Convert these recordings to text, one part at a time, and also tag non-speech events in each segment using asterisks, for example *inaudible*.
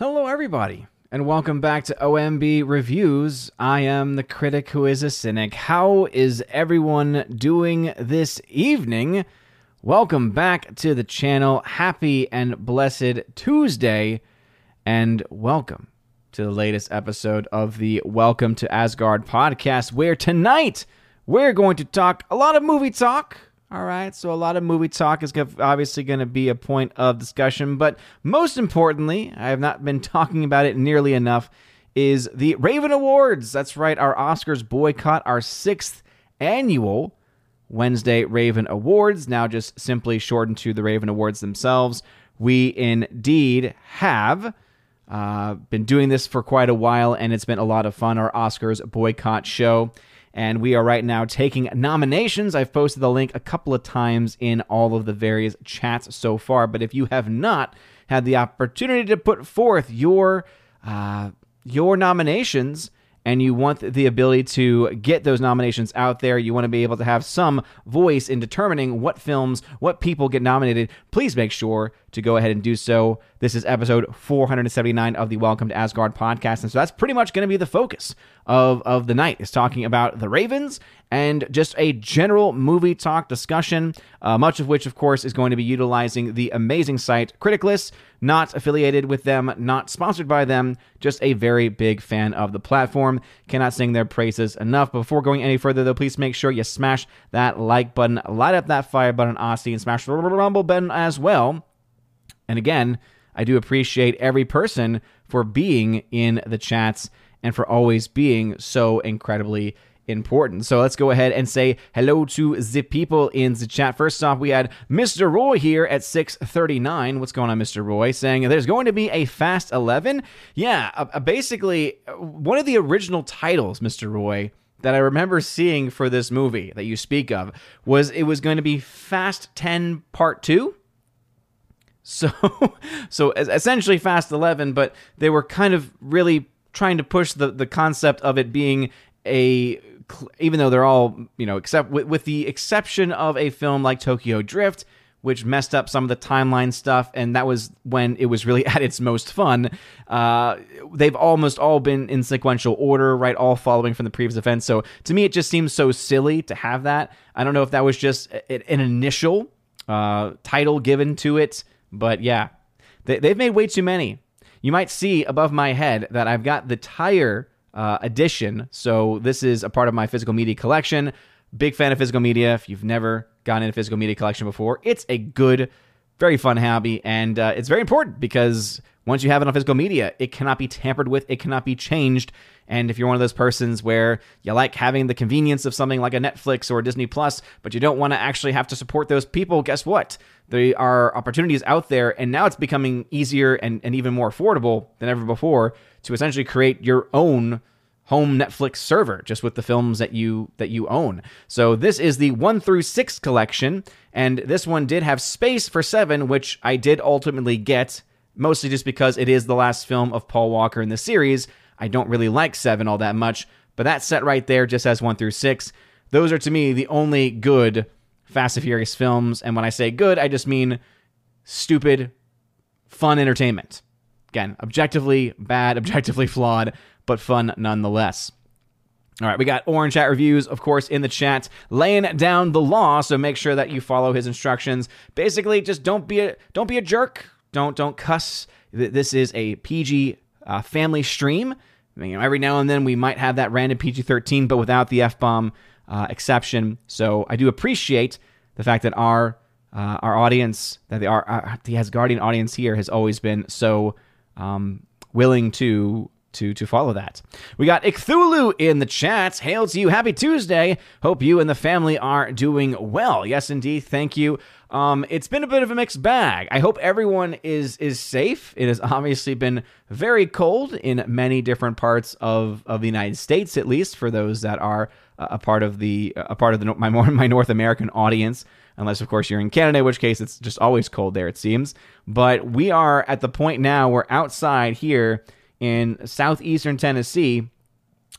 Hello, everybody, and welcome back to OMB Reviews. I am the critic who is a cynic. How is everyone doing this evening? Welcome back to the channel. Happy and blessed Tuesday, and welcome to the latest episode of the Welcome to Asgard podcast, where tonight we're going to talk a lot of movie talk. All right, so a lot of movie talk is obviously going to be a point of discussion, but most importantly, I have not been *laughs* talking about it nearly enough, is the Raven Awards. That's right, our Oscars boycott, our sixth annual Wednesday Raven Awards, now just simply shortened to the Raven Awards themselves. We indeed have uh, been doing this for quite a while, and it's been a lot of fun. Our Oscars boycott show and we are right now taking nominations. I've posted the link a couple of times in all of the various chats so far, but if you have not had the opportunity to put forth your uh, your nominations and you want the ability to get those nominations out there, you want to be able to have some voice in determining what films, what people get nominated, please make sure to go ahead and do so. This is episode 479 of the Welcome to Asgard podcast. And so that's pretty much going to be the focus of, of the night is talking about the Ravens and just a general movie talk discussion, uh, much of which, of course, is going to be utilizing the amazing site Criticless, not affiliated with them, not sponsored by them, just a very big fan of the platform. Cannot sing their praises enough. Before going any further, though, please make sure you smash that like button, light up that fire button, Aussie, and smash the rumble button as well. And again, I do appreciate every person for being in the chats and for always being so incredibly important. So let's go ahead and say hello to the people in the chat. First off, we had Mr. Roy here at 639. What's going on, Mr. Roy? Saying there's going to be a Fast 11. Yeah, uh, uh basically, uh, one of the original titles, Mr. Roy, that I remember seeing for this movie that you speak of was it was going to be Fast 10 Part 2. So, *laughs* so essentially Fast 11, but they were kind of really trying to push the, the concept of it being a even though they're all you know except with, with the exception of a film like Tokyo Drift which messed up some of the timeline stuff and that was when it was really *laughs* at its most fun. Uh, they've almost all been in sequential order right all following from the previous event so to me it just seems so silly to have that. I don't know if that was just an initial uh, title given to it but yeah. They, they've made way too many. You might see above my head that I've got the tire uh, edition. So this is a part of my physical media collection. Big fan of physical media. If you've never gone into physical media collection before, it's a good, very fun hobby, and uh, it's very important because once you have it on physical media, it cannot be tampered with, it cannot be changed. And if you're one of those persons where you like having the convenience of something like a Netflix or Disney Plus, but you don't want to actually have to support those people, guess what? There are opportunities out there, and now it's becoming easier and, and even more affordable than ever before to essentially create your own home Netflix server just with the films that you that you own. So this is the 1 through 6 collection and this one did have space for 7 which I did ultimately get mostly just because it is the last film of Paul Walker in the series. I don't really like 7 all that much, but that set right there just has 1 through 6. Those are to me the only good Fast and Furious films, and when I say good, I just mean stupid, fun entertainment. Again, objectively bad, *laughs* objectively flawed, but fun nonetheless. All right, we got Orange Chat Reviews, of course, in the chat, laying down the law. So make sure that you follow his instructions. Basically, just don't be a don't be a jerk. Don't don't cuss. This is a PG uh, family stream. You know, every now and then we might have that random PG-13, but without the f bomb uh, exception. So I do appreciate the fact that our uh, our audience, that the our, our, the Asgardian audience here, has always been so um, willing to to to follow that. We got Icthulu in the chat. Hail to you. Happy Tuesday. Hope you and the family are doing well. Yes, indeed. Thank you. Um, it's been a bit of a mixed bag. I hope everyone is is safe. It has *laughs* obviously been very cold in many different parts of, of the United States, at least for those that are a part of the a part of the my *laughs* my North American audience. Unless, of course, you're in Canada, in which case it's just always cold there, it seems. But we are at the point now where outside here in southeastern Tennessee,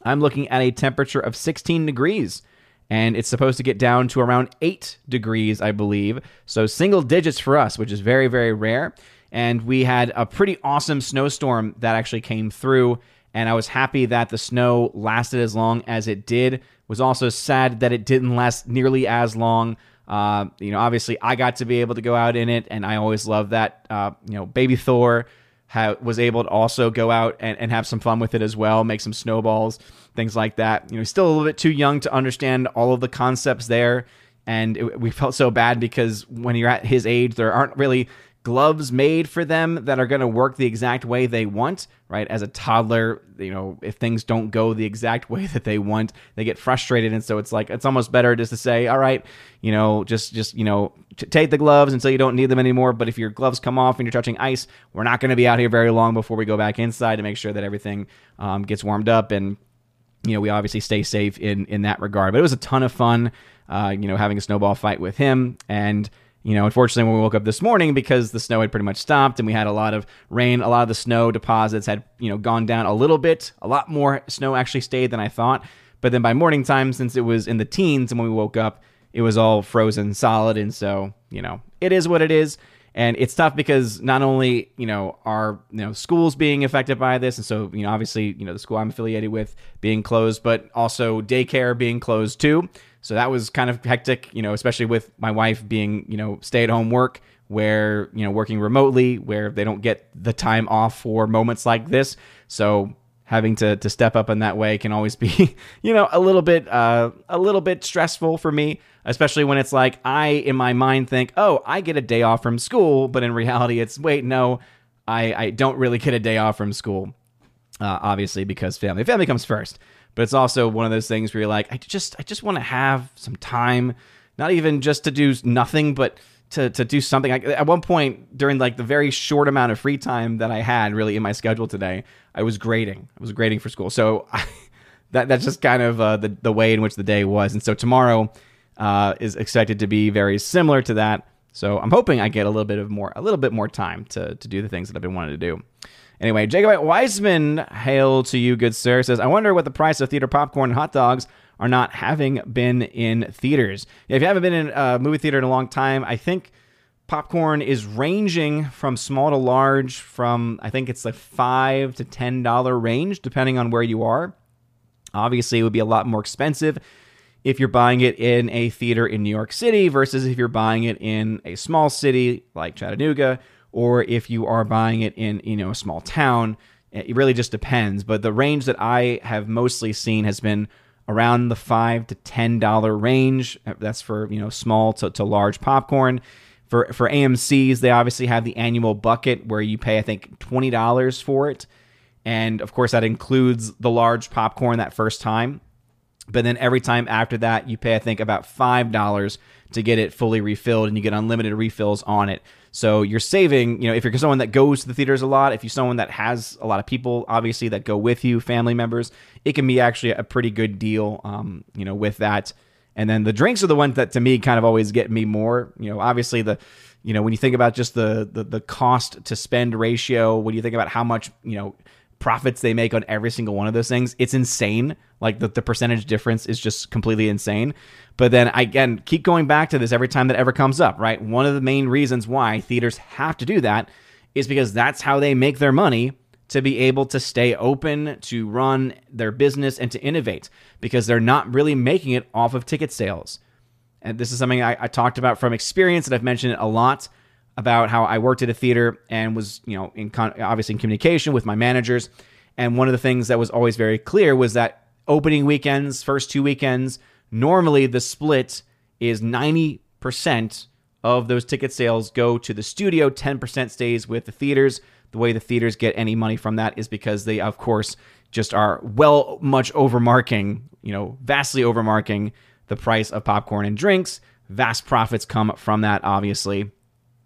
I'm looking at a temperature of 16 degrees. And it's supposed to get down to around 8 degrees, I believe. So single digits for us, which is very, very rare. and we had a pretty awesome snowstorm that actually came through. And I was happy that the snow lasted as long as it did. Was also sad that it didn't last nearly as long. Uh, you know, obviously, I got to be able to go out in it, and I always love that. Uh, you know, baby Thor ha- was able to also go out and, and have some fun with it as well, make some snowballs, things like that. You know, he's still a little bit too young to understand all of the concepts there. And it, we felt so bad because when you're at his age, there aren't really gloves made for them that are going to work the exact way they want, right? As a toddler, you know, if things don't go the exact *laughs* way that they want, they get frustrated and so it's like it's almost better just to say, "All right, you know, just just, you know, t- take the gloves until you don't need them anymore, but if your gloves come off and you're touching ice, we're not going to be out here very long before we go back inside to make sure that everything um, gets warmed up and you know, we obviously stay safe in in that regard. But it was a ton of fun, uh, you know, having a snowball fight with him and you know, unfortunately, when we woke up this morning, because the snow had pretty much stopped and we had a lot of rain, a lot of the snow deposits had, you know, gone down a little bit. A lot more snow actually stayed than I thought. But then by morning time, since it was in the teens and when we woke up, it was all frozen solid. And so, you know, it is what it is. And it's tough because not only, you know, are, you know, schools being affected by this. And so, you know, obviously, you know, the school I'm affiliated with being closed, but also daycare being closed too. So that was kind of hectic, you know, especially with my wife being, you know, stay at home work where, you know, working remotely where they don't get the time off for moments like this. So having to, to step up in that way can always be, *laughs* you know, a little bit, uh, a little bit stressful for me, especially when it's like I, in my mind, think, oh, I get a day off from school. But in reality, it's wait, no, I, I don't really get a day off from school. Uh, obviously, because family, family comes first but it's also one of those things where you're like, I just I just want to have some time, not even just to do nothing, but to to do something. I, at one point during like the very short amount of free time that I had really in my schedule today, I was grading. I was grading for school, so I, *laughs* that that's just kind of uh, the the way in which the day was. And so tomorrow uh, is expected to be very similar to that. So I'm hoping I get a little bit of more a little bit more time to to do the things that I've been wanting to do. Anyway, Jacobite Wiseman, hail to you, good sir, says, I wonder what the price of theater popcorn and hot dogs are not having been in theaters. If you haven't been in a movie theater in a long time, I think popcorn is ranging from small to large from I think it's like five to ten dollar range, depending on where you are. Obviously, it would be a lot more expensive if you're buying it in a theater in New York City versus if you're buying it in a small city like Chattanooga or if you are buying it in you know a small town. It really just depends. But the range that I have mostly seen has been around the five to ten dollar range. Uh, that's for you know small to, to large popcorn. For for AMC's, they obviously have the annual bucket where you pay I think twenty dollars for it, and of course that includes the large popcorn that first time. But then every time after that, you pay I think about five dollars to get it fully refilled, and you get unlimited refills on it. So you're saving, you know, if you're someone that goes to the theaters a lot, if you're someone that has a lot of people, obviously, that go with you, family members, it can be actually a pretty good deal, um, you know, with that. And then the drinks are the ones that to me kind of always get me more. You know, obviously the, you know, when you think about just the the, the cost to spend ratio, when you think about how much, you know, profits they make on every single one of those things, it's insane. Like the, the percentage difference is just completely insane. But then again, keep going back to this every time that ever comes up, right? One of the main reasons why theaters have to do that is because that's how they make their money to be able to stay open, to run their business, and to innovate because they're not really making it off of ticket sales. And this is something I, I talked about from experience, and I've mentioned it a lot about how I worked at a theater and was, you know, in con- obviously in communication with my managers. And one of the things that was always very clear was that opening weekends, first two weekends, normally the split is 90% of those ticket sales go to the studio, 10% stays with the theaters. The way the theaters get any money from that is because they, of course, just are well much overmarking, you know, vastly overmarking the price of popcorn and drinks. Vast profits come from that, obviously.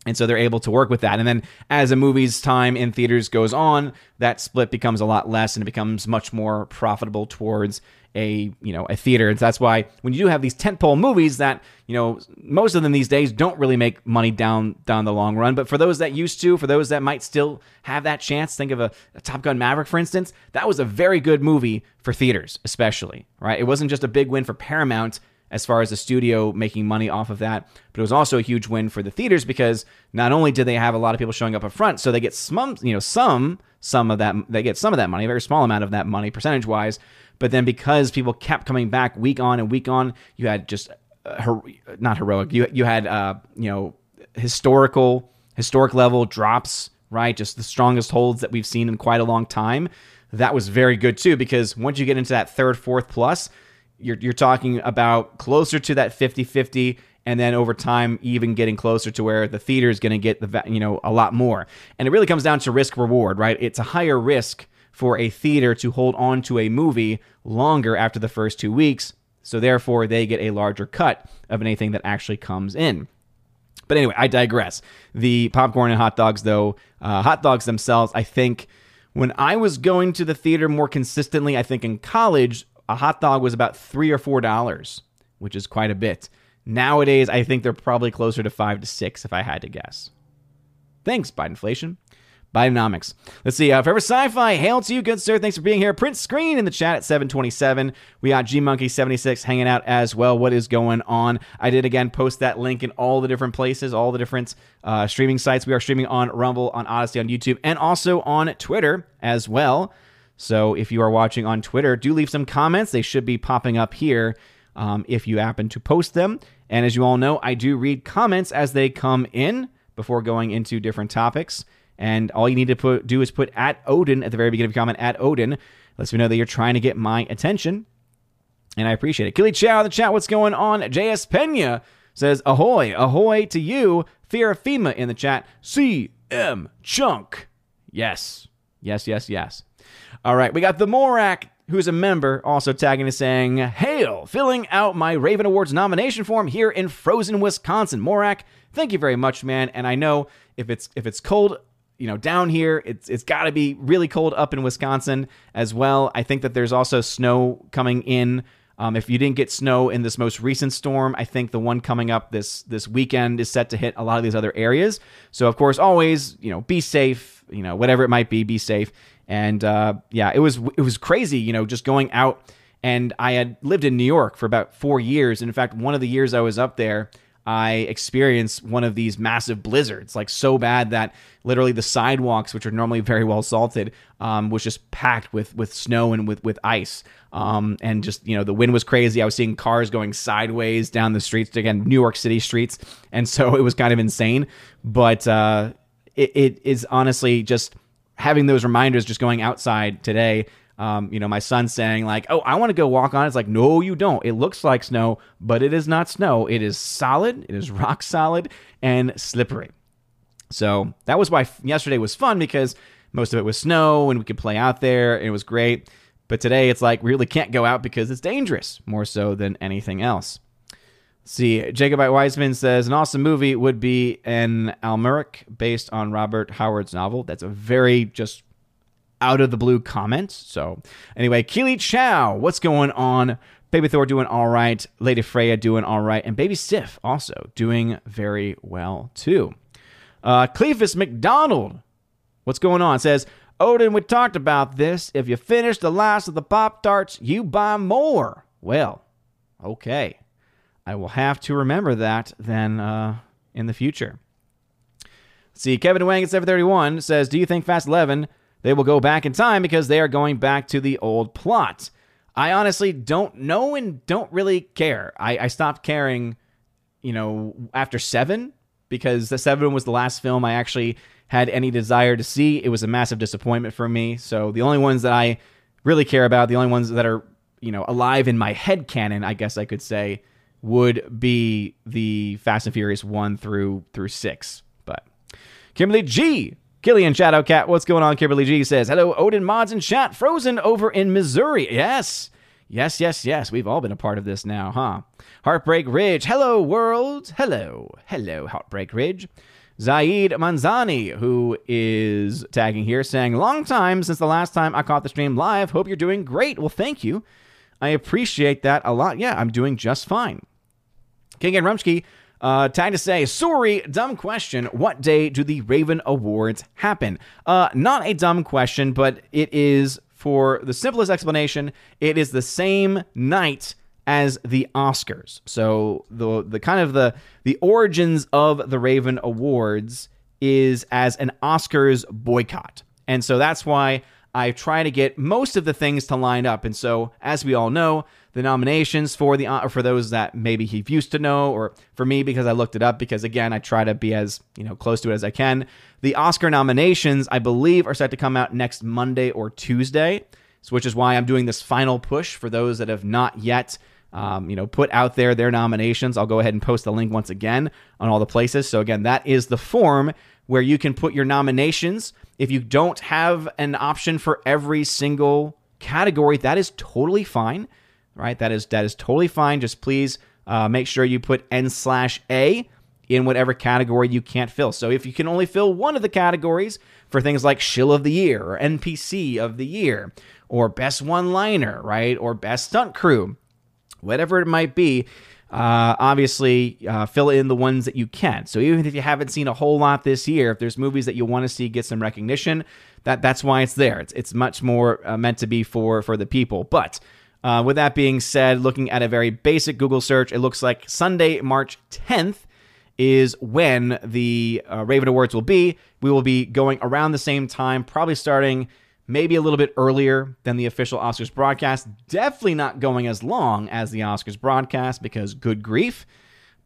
And so they're able to work with that. And then as a movie's time in theaters goes on, that split becomes a lot less and it becomes much more profitable towards a, you know, a theater. And that's why when you do have these tentpole movies that, you know, most of them these days don't really make money down down the long run, but for those that used to, for those that might still have that chance, think of a, a Top Gun Maverick for instance, that was a very good movie for theaters, especially, right? It wasn't just a big win for Paramount as far as the studio making money off of that, but it was also a huge win for the theaters because not only did they have a lot of people showing up up front, so they get some, you know, some some of that they get some of that money, a very small amount of that money percentage wise, but then because people kept coming back week on and week on, you had just uh, her, not heroic. You you had uh, you know historical historic level drops, right? Just the strongest holds that we've seen in quite a long time. That was very good too because once you get into that third, fourth plus, you're you're talking about closer to that 50-50 and then over time even getting closer to where the theater is going to get the you know a lot more. And it really comes down to risk reward, right? It's a higher risk for a theater to hold on to a movie longer after the first 2 weeks so therefore, they get a larger cut of anything that actually comes in. But anyway, I digress. The popcorn and hot dogs, though, uh, hot dogs themselves, I think when I was going to the theater more consistently, I think in college, a hot dog was about three or four dollars, which is quite a bit. Nowadays, I think they're probably closer to five to six, if I had to guess. Thanks, Biden inflation. Bidenomics. Let's see. Uh, Forever Sci-Fi, hail to you, good sir. Thanks for being here. Print screen in the chat at 727. We got G Monkey 76 hanging out as well. What is going on? I did again post that link in all the different places, all the different uh, streaming sites. We are streaming on Rumble, on Odysee, on YouTube, and also on Twitter as well. So if you are watching on Twitter, do leave some comments. They should be popping up here um, if you happen to post them. And as you all know, I do read comments as they come in before going into different topics. And all you need to put, do is put at Odin at the very beginning of your comment, at Odin. Lets me know that you're trying to get my attention. And I appreciate it. Killy Chow in the chat, what's going on? JS Pena says, Ahoy, ahoy to you. Fear of FEMA in the chat. CM Chunk. Yes, yes, yes, yes. All right, we got the Morak, who's a member, also tagging and saying, Hail, filling out my Raven Awards nomination form here in Frozen, Wisconsin. Morak, thank you very much, man. And I know if it's if it's cold you know, down here, it's it's got to be really cold up in Wisconsin as well. I think that there's also snow coming in. Um, if you didn't get snow in this most recent storm, I think the one coming up this this weekend is set to hit a lot of these other areas. So of course, always you know, be safe. You know, whatever it might be, be safe. And uh, yeah, it was it was crazy. You know, just going out. And I had lived in New York for about four years. And in fact, one of the years I was up there, I experienced one of these massive blizzards, like so bad that literally the sidewalks, which are normally very well salted, um, was just packed with with snow and with with ice. Um, and just you know the wind was crazy. I was seeing cars going sideways down the streets again, New York City streets, and so *laughs* it was kind of insane. But uh, it, it is honestly just having those reminders, just going outside today um, you know, my son saying like, "Oh, I want to go walk on." It's like, no, you don't. It looks like snow, but it is not snow. It is solid. It is *laughs* rock solid and slippery. So that was why yesterday was fun because most of it was snow and we could play out there and it was great. But today it's like we really can't go out because it's dangerous more so than anything else. See, Jacobite Wiseman says an awesome movie would be an Almuric based on Robert Howard's novel. That's a very just out of the blue comment. So, anyway, Keely Chow, what's going on? Baby Thor doing all right. Lady Freya doing all right. And Baby Sif also doing very well, too. Uh, McDonald, what's going on? Says, Odin, we talked about this. If you finish the last of the Pop Tarts, you buy more. Well, okay. I will have to remember that then uh, in the future. see, Kevin Wang at 731 says, Do you think Fast 11 they will go back in time because they are going back to the old plot. I honestly don't know and don't really care. I, I stopped caring, you know, after seven because the seven was the last film I actually had any desire to see. It was a massive disappointment for me. So the only ones that I really care about, the only ones that are, you know, alive in my head canon, I guess I could say, would be the Fast and Furious one through through six. But Kimberly G Killian Shadowcat, what's going on? Kimberly G says, Hello, Odin Mods and chat. Frozen over in Missouri. Yes. Yes, yes, yes. We've all been a part of this now, huh? Heartbreak Ridge. Hello, world. Hello. Hello, Heartbreak Ridge. Zaid Manzani, who is tagging here, saying, Long time since the last time I caught the stream live. Hope you're doing great. Well, thank you. I appreciate that a lot. Yeah, I'm doing just fine. King and Rumsky uh, time to say, sorry, dumb question. What day do the Raven Awards happen? Uh, not a dumb question, but it is for the simplest explanation. It is the same night as the Oscars. So the the kind of the the origins of the Raven Awards is as an Oscars boycott. And so that's why I try to get most of the things to line up. And so as we all know, the nominations for the uh, for those that maybe he used to know or for me because I looked it up because again I try to be as you know close to it as I can. The Oscar nominations I believe are set to come out next Monday or Tuesday, which is why I'm doing this final push for those that have not yet. Um, you know, put out there their nominations. I'll go ahead and post the link once again on all the places. So again, that is the form where you can put your nominations. If you don't have an option for every single category, that is totally fine right? That is that is totally fine. Just please uh, make sure you put N slash A in whatever category you can't fill. So if you can only fill one of the categories for things like Shill of the Year or NPC of the Year or Best One Liner, right? Or Best Stunt Crew, whatever it might be, uh, obviously uh, fill in the ones that you can. So even if you haven't seen a whole lot this year, if there's movies that you want to see get some recognition, that that's why it's there. It's it's much more uh, meant to be for for the people. But uh, with that being said, looking at a very basic Google search, it looks like Sunday, March 10th is when the uh, Raven Awards will be. We will be going around the same time, probably starting maybe a little bit earlier than the official Oscars broadcast. Definitely not going as long as the Oscars broadcast because good grief.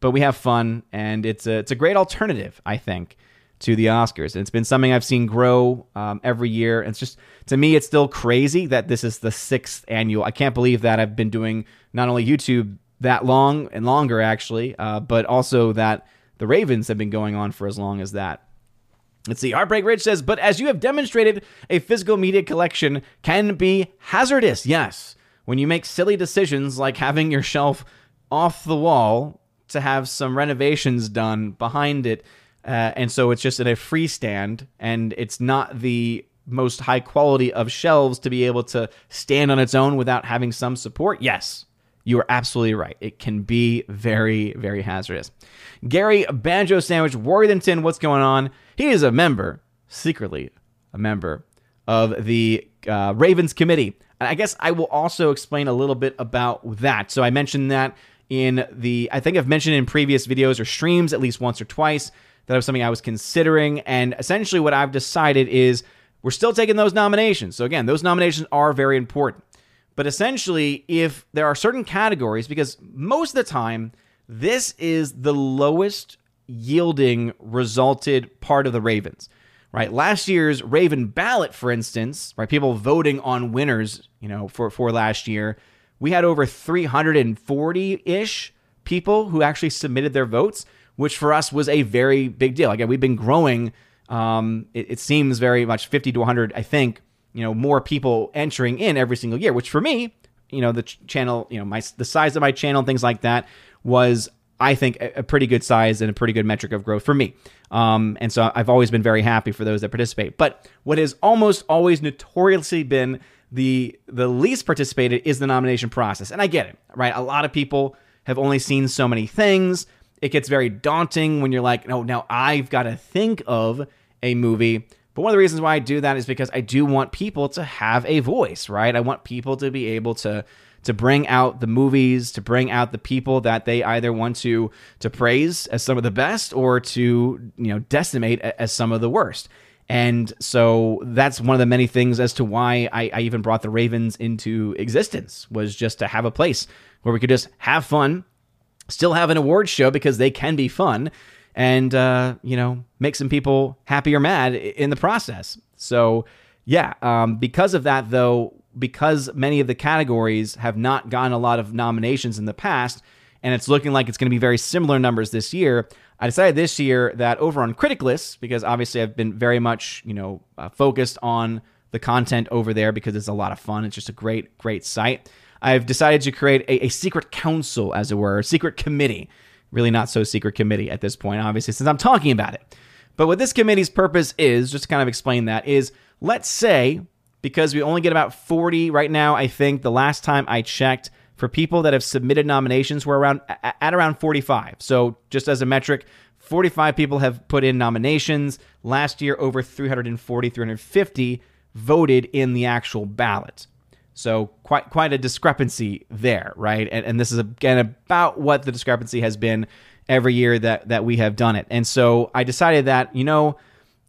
But we have fun, and it's a, it's a great alternative, I think, to the Oscars. And it's been something I've seen grow um, every year. And it's just, to me, it's still crazy that this is the sixth annual. I can't believe that I've been doing not only YouTube that long and longer, actually, uh, but also that the Ravens have been going on for as long as that. Let's see. Heartbreak Ridge says, but as you have demonstrated, a physical media collection can be hazardous. Yes. When you make silly decisions like having your shelf off the wall to have some renovations done behind it, uh, and so it's just in a freestand, and it's not the most high quality of shelves to be able to stand on its own without having some support. Yes, you are absolutely right. It can be very, very hazardous. Gary Banjo Sandwich Worthington, what's going on? He is a member, secretly a member of the uh, Ravens committee. And I guess I will also explain a little bit about that. So I mentioned that in the, I think I've mentioned in previous videos or streams at least once or twice that was something I was considering. And essentially, what I've decided is we're still taking those nominations. So, again, those nominations are very important. But essentially, if there are certain categories, because most of the time, this is the lowest yielding resulted part of the Ravens, right? Last year's Raven ballot, for instance, right? People voting on winners, you know, for, for last year, we had over 340 ish people who actually submitted their votes which for us was a very big deal. Again, we've been growing. Um, it, it seems very much 50 to 100, I think, you know, more people entering in every single year, which for me, you know, the ch- channel, you know, my the size of my channel, things like that, was I think a, a pretty good size and a pretty good metric of growth for me. Um, and so I've always been very happy for those that participate. But what has almost always notoriously been the the least participated is the nomination process, and I get it, right? A lot of people have only seen so many things it gets very daunting when you're like, no, now I've got to think of a movie. But one of the reasons why I do that is because I do want people to have a voice, right? I want people to be able to to bring out the movies, to bring out the people that they either want to to praise as some of the best or to, you know, decimate as some of the worst. And so that's one of the many things as to why I, I even brought the Ravens into existence was just to have a place where we could just have fun, still have an awards show because they can be fun and uh, you know make some people happy or mad in the process. So yeah um, because of that though because many of the categories have not gotten a lot of nominations in the past and it's looking like it's going to be very similar numbers this year i decided this year that over on critic list because obviously i've been very much you know uh, focused on the content over there because it's a lot of fun. It's just a great great site. I've decided to create a, a secret council, as it were, a secret committee. Really not so secret committee at this point, obviously, since I'm talking about it. But what this committee's purpose is, just to kind of explain that, is let's say, because we only get about 40 right now, I think the last time I checked, for people that have submitted nominations, we're around at around 45. So just as a metric, 45 people have put in nominations. Last year, over 340, 350 voted in the actual ballot. So quite quite a discrepancy there, right? And, and this is again about what the discrepancy has been every year that that we have done it. And so I decided that you know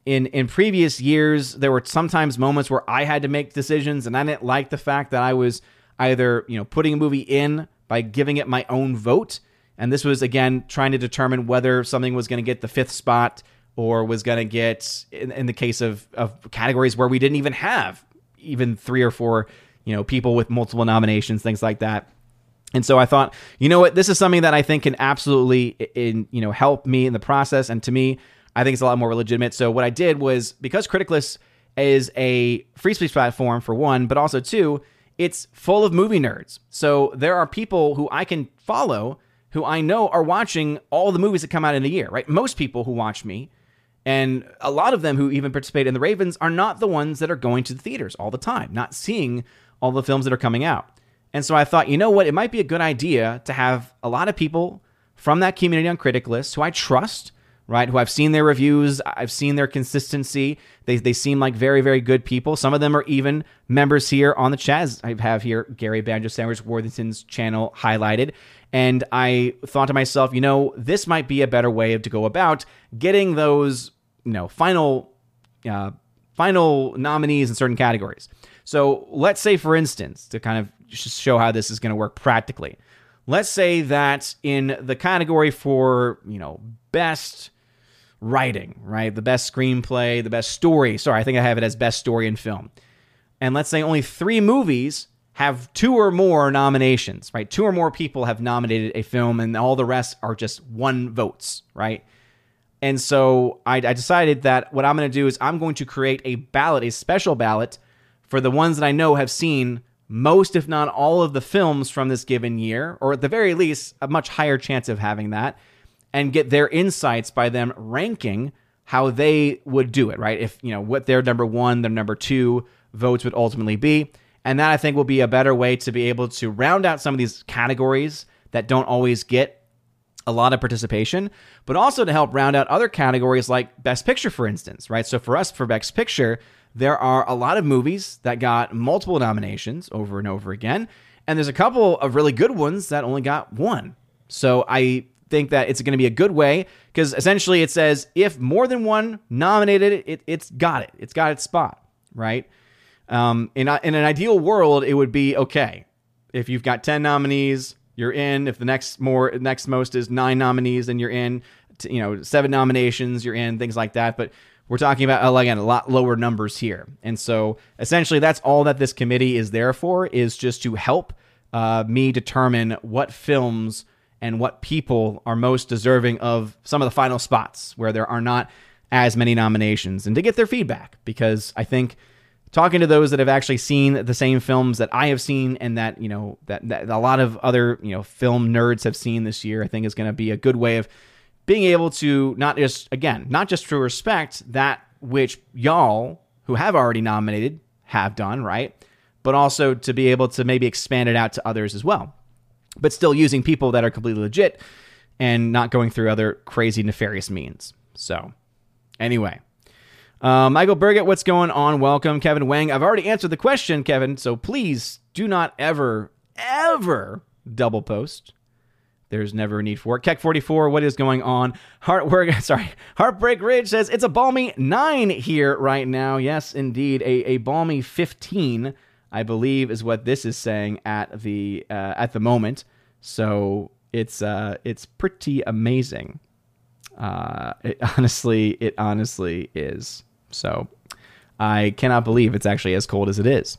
in in previous years there were sometimes moments where I had to make decisions and I didn't like the fact that I was either you know putting a movie in by giving it my own vote and this was again trying to determine whether something was going to get the fifth spot or was going to get in, in the case of of categories where we didn't even have even three or four you know people with multiple nominations things like that and so I thought, you know what, this is something that I think can absolutely in, you know help me in the process and to me I think it's a lot more legitimate. So what I did was because Criticless is a free speech platform for one, but also two, it's full of movie nerds. So there are people who I can follow who I know are watching all the movies that come out in a year, right? Most people who watch me and a lot of them who even participate in the Ravens are not the ones that are going to the theaters all the time, not seeing all the films that are coming out. And so I thought, you know what? It might be a good idea to have a lot of people from that community on Criticless who I trust right? Who I've seen their reviews, I've seen their consistency. They, they seem like very, very good people. Some of them are even members here on the chat. As I have here Gary Banjo Sandwich Worthington's channel highlighted. And I thought to myself, you know, this might be a better way to go about getting those, you know, final, uh, final nominees in certain categories. So let's say, for instance, to kind of show how this is going to work practically, let's say that in the category for, you know, best writing, right? The best screenplay, the best story. Sorry, I think I have it as best story in film. And let's say only three movies have two or more nominations, right? Two or more people have nominated a film, and all the rest are just one votes, right? And so I, I decided that what I'm going to do is I'm going to create a ballot, a special ballot for the ones that I know have seen most, if not all, of the films from this given year, or at the very least, a much higher chance of having that and get their insights by them ranking how they would do it, right? If, you know, what their number one, their number two votes would ultimately be. And that I think will be a better way to be able to round out some of these categories that don't always get a lot of participation, but also to help round out other categories like Best Picture, for instance, right? So for us, for Best Picture, there are a lot of movies that got multiple nominations over and over again. And there's a couple of really good ones that only got one. So I think that it's going to be a good way because essentially it says if more than one nominated it, it it's got it. It's got its spot, right? Um, in, in an ideal world, it would be okay if you've got 10 nominees, you're in. If the next more next most is nine nominees, then you're in. You know, seven nominations, you're in. Things like that. But we're talking about uh, again a lot lower numbers here, and so essentially that's all that this committee is there for is just to help uh, me determine what films and what people are most deserving of some of the final spots where there are not as many nominations and to get their feedback. Because I think talking to those that have actually seen the same films that I have seen and that, you know, that, that a lot of other, you know, film nerds have seen this year, I think is going to be a good way of being able to not just again, not just to respect that which y'all who have already nominated have done, right? But also to be able to maybe expand it out to others as well but still using people that are completely legit and not going through other crazy nefarious means. So, anyway. Uh, Michael Burgett, what's going on? Welcome. Kevin Wang, I've already answered the question, Kevin, so please do not ever, ever double post. There's never a need for it. Keck44, what is going on? Heartwork, *laughs* sorry. Heartbreak Ridge says it's a balmy 9 here right now. Yes, indeed. A, a balmy 15 I believe is what this is saying at the uh, at the moment. So it's uh, it's pretty amazing. Uh, it, *laughs* honestly, it honestly is. So I cannot believe it's actually as cold as it is.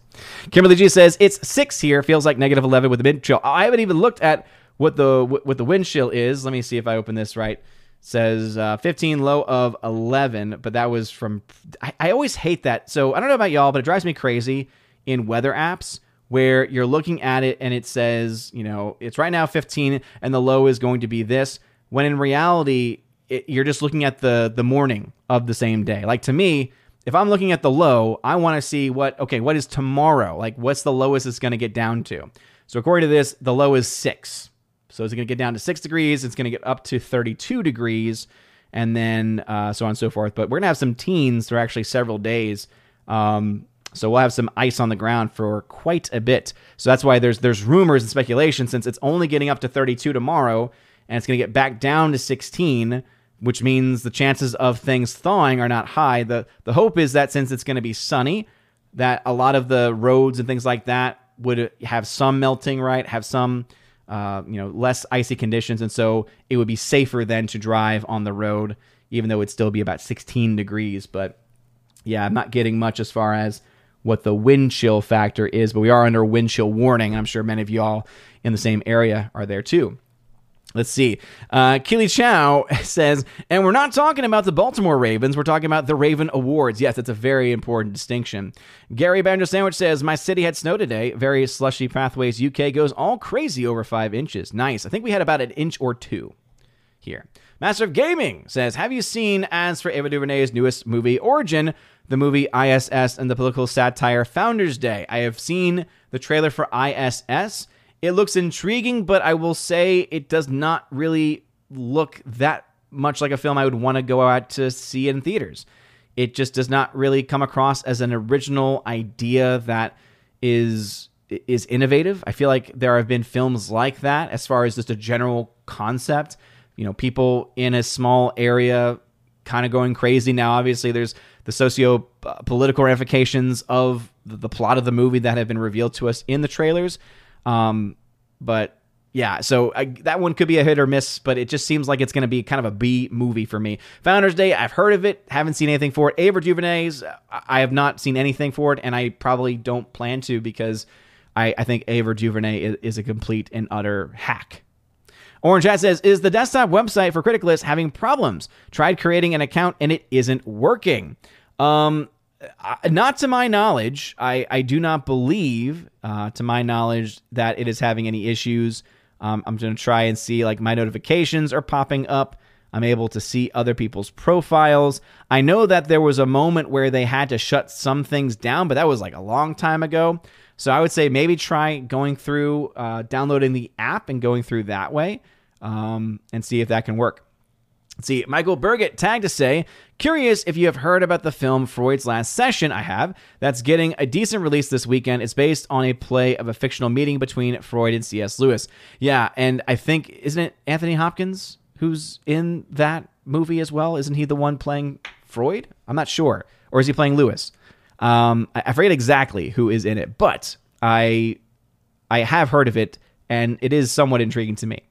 Kimberly G says it's six here. Feels like negative eleven with the mid chill. I haven't even looked at what the what the wind is. Let me see if I open this right. says uh, 15 low of 11 but that was from I, I always hate that so i don't know about y'all but it drives me crazy in weather apps where you're looking at it and it says, you know, it's right now 15 and the low is going to be this, when in reality, it, you're just looking at the the morning of the same day. Like to me, if I'm looking at the low, I want to see what okay, what is tomorrow? Like what's the lowest it's going to get down to? So according to this, the low is 6. So it's going to get down to 6 degrees, it's going to get up to 32 degrees and then uh, so on and so forth. But we're going to have some teens for actually several days. Um, So we'll have some ice on the ground for quite a bit. So that's why there's there's rumors and speculation since it's only getting up to 32 tomorrow and it's going to get back down to 16, which means the chances of things thawing are not high. The the hope is that since it's going to be sunny, that a lot of the roads and things like that would have some melting, right? Have some uh, you know less icy conditions, and so it would be safer then to drive on the road, even though it'd still be about 16 degrees. But yeah, I'm not getting much as far as what the wind chill factor is, but we are under wind chill warning. I'm sure many of y'all in the same area are there too. Let's see. Uh, Keely Chow *laughs* says, and we're not talking about the Baltimore Ravens. We're talking about the Raven Awards. Yes, it's a very important distinction. Gary Banjo Sandwich says, my city had snow today. Very slushy pathways. UK goes all crazy over five inches. Nice. I think we had about an inch or two here. Master of Gaming says, have you seen as for Ava DuVernay's newest movie, Origin? the movie ISS and the political satire Founders Day. I have seen the trailer for ISS. It looks intriguing, but I will say it does not really look that much like a film I would want to go out to see in theaters. It just does not really come across as an original idea that is is innovative. I feel like there have been films like that as far as just a general concept. You know, people in a small area kind of going crazy. Now, obviously, there's the socio political ramifications of the, plot of the movie that have been revealed to us in the trailers. Um, but yeah, so I, that one could be a hit or miss, but it just seems like it's going to be kind of a B movie for me. Founders Day, I've heard of it, haven't seen anything for it. Ava DuVernay's, I have not seen anything for it, and I probably don't plan to because I, I think Ava DuVernay is, is a complete and utter hack. Orange Hat says, Is the desktop website for Critic List having problems? Tried creating an account and it isn't working. Um, not to my knowledge. I, I do not believe, uh, to my knowledge, that it is having any issues. Um, I'm going to try and see, like, my notifications are popping up. I'm able to see other people's profiles. I know that there was a moment where they had to shut some things down, but that was like a long time ago. So I would say maybe try going through, uh, downloading the app and going through that way um, and see if that can work. Let's see, Michael Burgett tagged to say, curious if you have heard about the film Freud's Last Session. I have. That's getting a decent release this weekend. It's based on a play of a fictional meeting between Freud and C.S. Lewis. Yeah, and I think, isn't it Anthony Hopkins who's in that movie as well? Isn't he the one playing Freud? I'm not sure. Or is he playing Lewis? Um, I forget exactly who is in it, but I I have heard of it, and it is somewhat intriguing to me.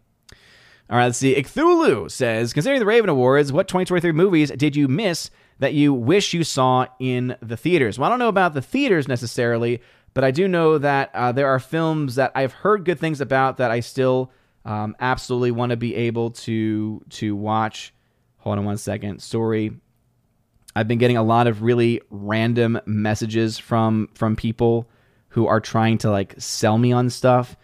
All right, let's see. Cthulhu says, considering the Raven Awards, what 2023 movies did you miss that you wish you saw in the theaters? Well, I don't know about the theaters necessarily, but I do know that uh, there are films that I've heard good things about that I still um, absolutely want to be able to to watch. Hold on one second. Sorry, I've been getting a lot of really random messages from from people who are trying to like sell me on stuff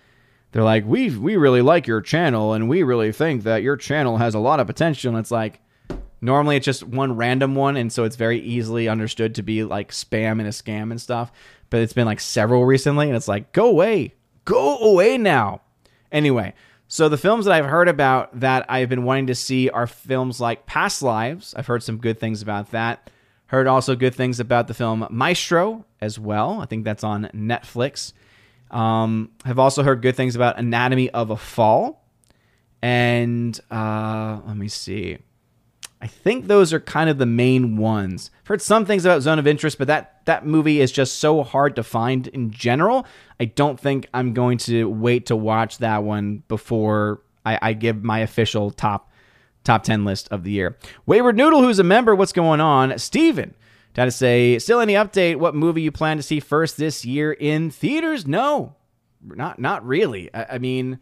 they're like, we we really like your channel, and we really think that your channel has a lot of potential. And it's like, normally it's just one random one, and so it's very easily understood to be like spam and a scam and stuff. But it's been like several recently, and it's like, go away, go away now. Anyway, so the films that I've heard about that I've been wanting to see are films like Past Lives. I've heard some good things about that. Heard also good things about the film Maestro as well. I think that's on Netflix. Um, have also heard good things about Anatomy of a Fall, and uh, let me see. I think those are kind of the main ones. I've heard some things about Zone of Interest, but that that movie is just so hard to find in general. I don't think I'm going to wait to watch that one before I, I give my official top top ten list of the year. Wayward Noodle, who's a member, what's going on? Steven to say, still any update? What movie you plan to see first this year in theaters? No, not not really. I, I mean,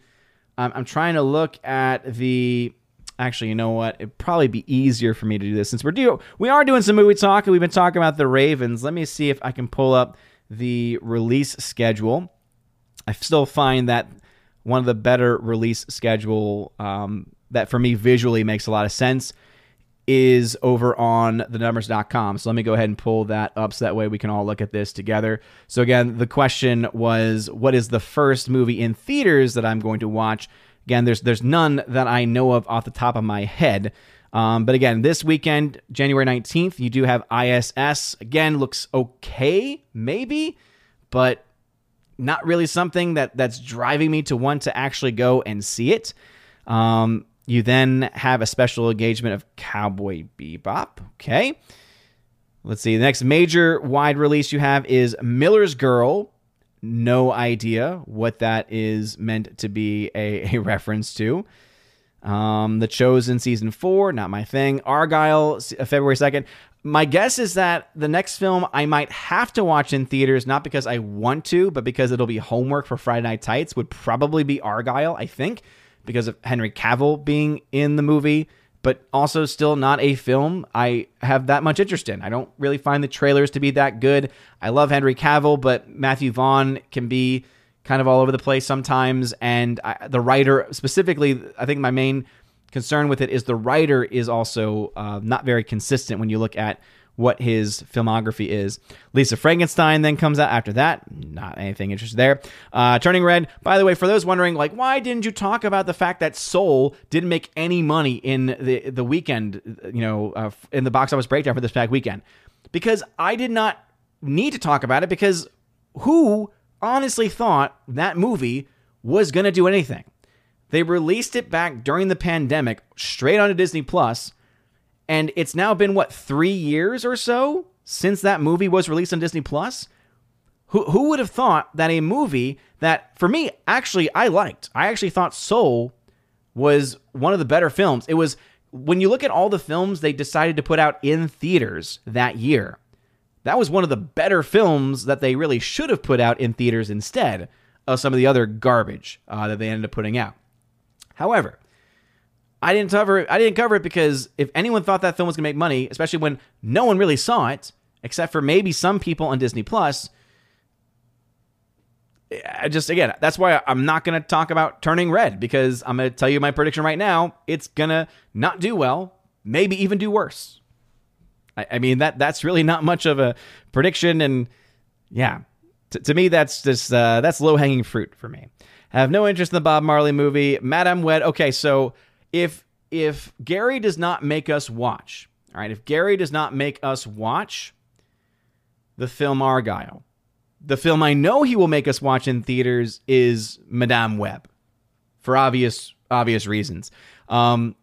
I'm, I'm trying to look at the. Actually, you know what? It'd probably be easier for me to do this since we're do we are doing some movie talk and we've been talking about the Ravens. Let me see if I can pull up the release schedule. I still find that one of the better release schedule um, that for me visually makes a lot of sense is over on thenumbers.com. So let me go ahead and pull that up so that way we can all look at this together. So again, the question was what is the first movie in theaters that I'm going to watch? Again, there's there's none that I know of off the top of my head. Um, but again, this weekend, January 19th, you do have ISS. Again, looks okay, maybe, but not really something that that's driving me to want to actually go and see it. Um, you then have a special engagement of Cowboy Bebop. Okay. Let's see. The next major wide release you have is Miller's Girl. No idea what that is meant to be a, *laughs* a reference to. Um, the Chosen season four, not my thing. Argylle, uh, February 2nd. My guess is that the next film I might have to watch in theaters, not because I want to, but because it'll be homework for Friday Night Tights, would probably be Argyle, I think, because of Henry Cavill being in the movie, but also still not a film I have that much interest in. I don't really find the trailers to be that good. I love Henry Cavill, but Matthew Vaughn can be kind of all over the place sometimes. And I, the writer, specifically, I think my main concern with it is the writer is also uh, not very consistent when you look at what his filmography is. Lisa Frankenstein then comes out after that. Not anything interesting there. Uh, Turning Red. By the way, for those wondering, like, why didn't you talk about the fact that Soul didn't make any money in the the weekend? You know, uh, in the box office breakdown for this past weekend, because I did not need to talk about it because who honestly thought that movie was going to do anything. They released it back during the pandemic, straight onto Disney Plus, and it's now been what three years or so since that movie was released on Disney Plus. Who who would have thought that a movie that for me actually I liked, I actually thought Soul was one of the better films. It was when you look at all the films they decided to put out in theaters that year that was one of the better films that they really should have put out in theaters instead of some of the other garbage uh, that they ended up putting out. However, I didn't cover it. I didn't cover it because if anyone thought that film was going to make money, especially when no one really saw it, except for maybe some people on Disney Plus, I just again, that's why I'm not going to talk about Turning Red because I'm going to tell you my prediction right now. It's going to not do well, maybe even do worse. I, I mean that that's really not much of a prediction, and yeah, t- to me that's just uh, that's low hanging fruit for me. I have no interest in the Bob Marley movie. Madame Web. Okay, so if if Gary does not make us watch, all right, if Gary does not make us watch the film Argylle, the film I know he will make us watch in theaters is Madame Web, for obvious obvious reasons. Um,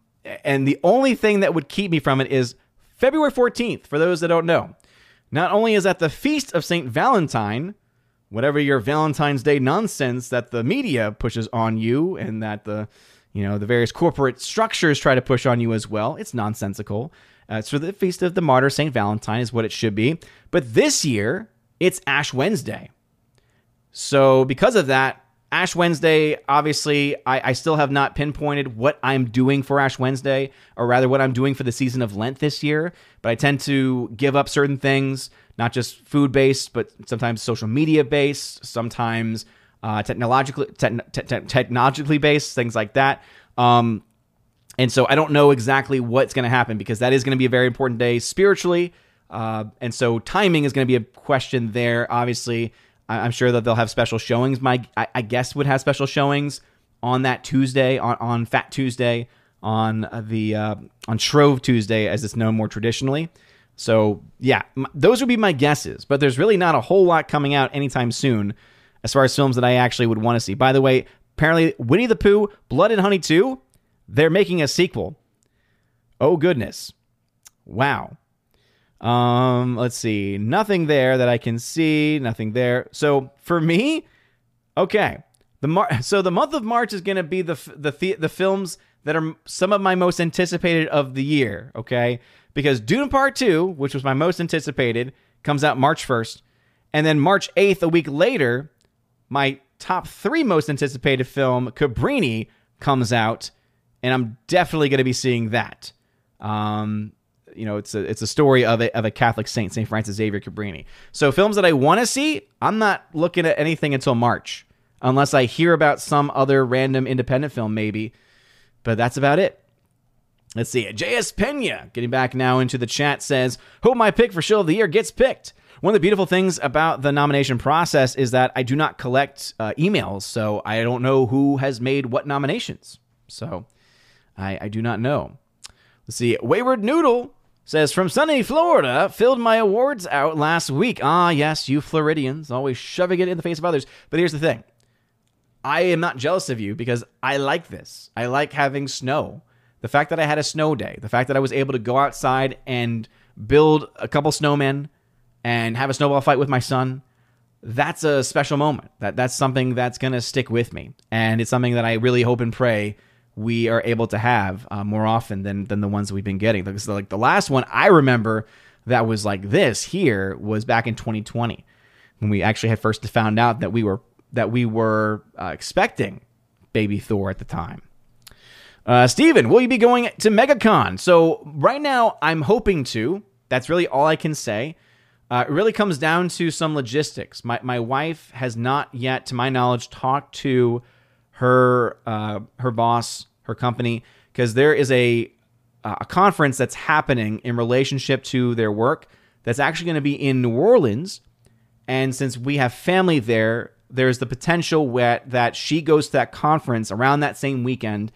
and the only thing that would keep me from it is February 14th, for those that don't know. Not only is that the feast of St. Valentine, whatever your Valentine's Day nonsense that the media pushes on you and that the you know the various corporate structures try to push on you as well. It's nonsensical. Uh, for the feast of the martyr Saint Valentine is what it should be. But this year it's Ash Wednesday. So because of that, Ash Wednesday, obviously, I, I, still have not pinpointed what I'm doing for Ash Wednesday, or rather, what I'm doing for the season of Lent this year. But I tend to give up certain things, not just food based, but sometimes social media based, sometimes uh, technologically te- te- technologically based, things like that. Um, and so I don't know exactly what's going to happen because that is going to be a very important day spiritually. Uh, and so timing is going to be a question there. Obviously, I'm sure that they'll have special showings. My I, guess would have special showings on that Tuesday on, on Fat Tuesday on the uh, on Shrove Tuesday as it's known more traditionally. So yeah, m- those would be my guesses. But there's really not a whole lot coming out anytime soon as far as films that I actually would want to see. By the way, apparently Winnie the Pooh, Blood and Honey 2, they're making a sequel. Oh goodness. Wow. Um, let's see. Nothing there that I can see. Nothing there. So for me, okay. The Mar- *laughs* so the month of March is going to be the the the, the films that are some of my most anticipated of the year. Okay, because Dune Part Two, which was my most anticipated, comes out March first, and then March eighth, a week later, my top three most anticipated film, Cabrini, comes out, and I'm definitely going to be seeing that. Um, you know, it's a it's a story of a of a Catholic saint, Saint Frances Xavier Cabrini. So films that I want to see, I'm not looking at anything until March, unless I hear about some other random independent film, maybe. But that's about it. Let's see. JS Pena, getting back now into the chat, says, Hope my pick for show of the year gets picked. One of the beautiful things about the nomination process is that I do not collect uh, emails, so I don't know who has made what nominations. So I, I do not know. Let's see. Wayward Noodle says from sunny Florida, filled my awards out last week. Ah, yes, you Floridians, always shoving it in the face of others. But here's the thing I am not jealous of you because I like this. I like having snow. The fact that I had a snow day, the fact that I was able to go outside and build a couple snowmen and have a snowball fight with my son, that's a special moment. That that's something that's going to stick with me. And it's something that I really hope and pray we are able to have uh, more often than than the ones we've been getting. Because like the last one I remember that was like this here was back in 2020 when we actually had first found out that we were that we were uh, expecting baby Thor at the time. Uh, Steven, will you be going to MegaCon? So right now I'm hoping to. That's really all I can say. Uh, it really comes down to some logistics. My my wife has not yet, to my knowledge, talked to her uh, her boss, her company, because there is a a conference that's happening in relationship to their work that's actually going to be in New Orleans. And since we have family there, there's the potential that she goes to that conference around that same weekend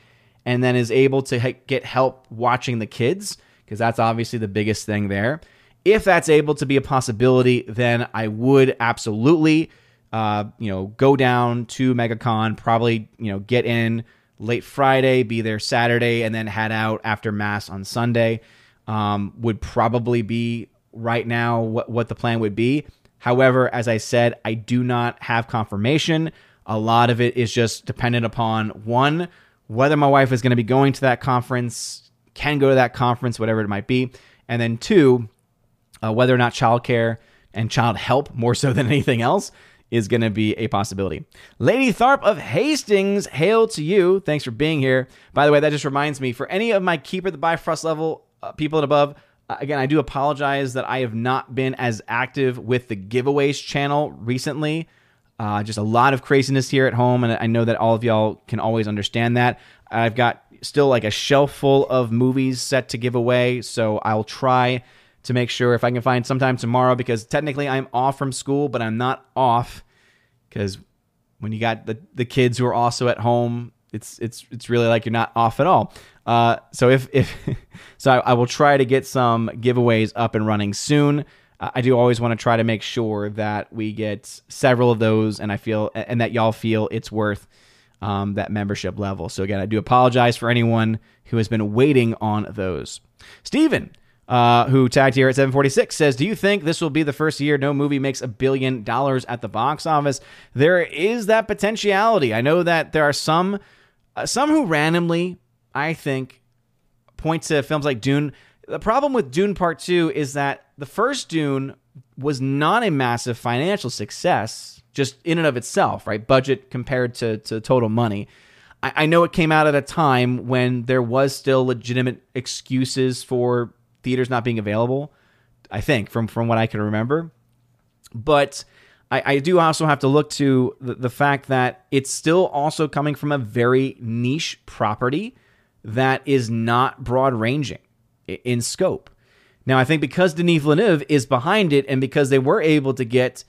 and then is able to get help watching the kids because that's obviously the biggest thing there. If that's able to be a possibility, then I would absolutely uh, you know, go down to MegaCon, probably, you know, get in late Friday, be there Saturday, and then head out after Mass on Sunday. Um, would probably be right now what, what the plan would be. However, as I said, I do not have confirmation. A lot of it is just dependent upon one, whether my wife is going to be going to that conference, can go to that conference, whatever it might be. And then two, uh, whether or not childcare and child help, *laughs* more so than anything else, is going to be a possibility. Lady Tharp of Hastings, hail to you. Thanks for being here. By the way, that just reminds me for any of my Keeper the Bifrost level uh, people and above, uh, again, I do apologize that I have not been as active with the giveaways channel recently. Uh, just a lot of craziness here at home, and I know that all of y'all can always understand that. I've got still like a shelf full of movies set to give away, so I'll try to make sure if I can find sometime tomorrow because technically I'm off from school, but I'm not off because when you got the, the kids who are also at home, it's it's it's really like you're not off at all. Uh, so if if *laughs* so, I, I, will try to get some giveaways up and running soon. I do always want to try to make sure that we get several of those, and I feel and that y'all feel it's worth um, that membership level. So again, I do apologize for anyone who has been waiting on those. Steven, uh, who tagged here at 746 says, Do you think this will be the first year no movie makes a billion dollars at the box office? There is that potentiality. I know that there are some, uh, some who randomly, I think, point to films like Dune. The problem with Dune Part 2 is that the first Dune was not a massive financial success, just in and of itself, right? Budget compared to, to total money. I, I know it came out at a time when there was still legitimate excuses for theaters not being available. I think from from what I can remember, but I, I do also have to look to the, the fact that it's still also coming from a very niche property that is not broad ranging in scope. Now, I think because Denis Villeneuve is behind it, and because they were able to get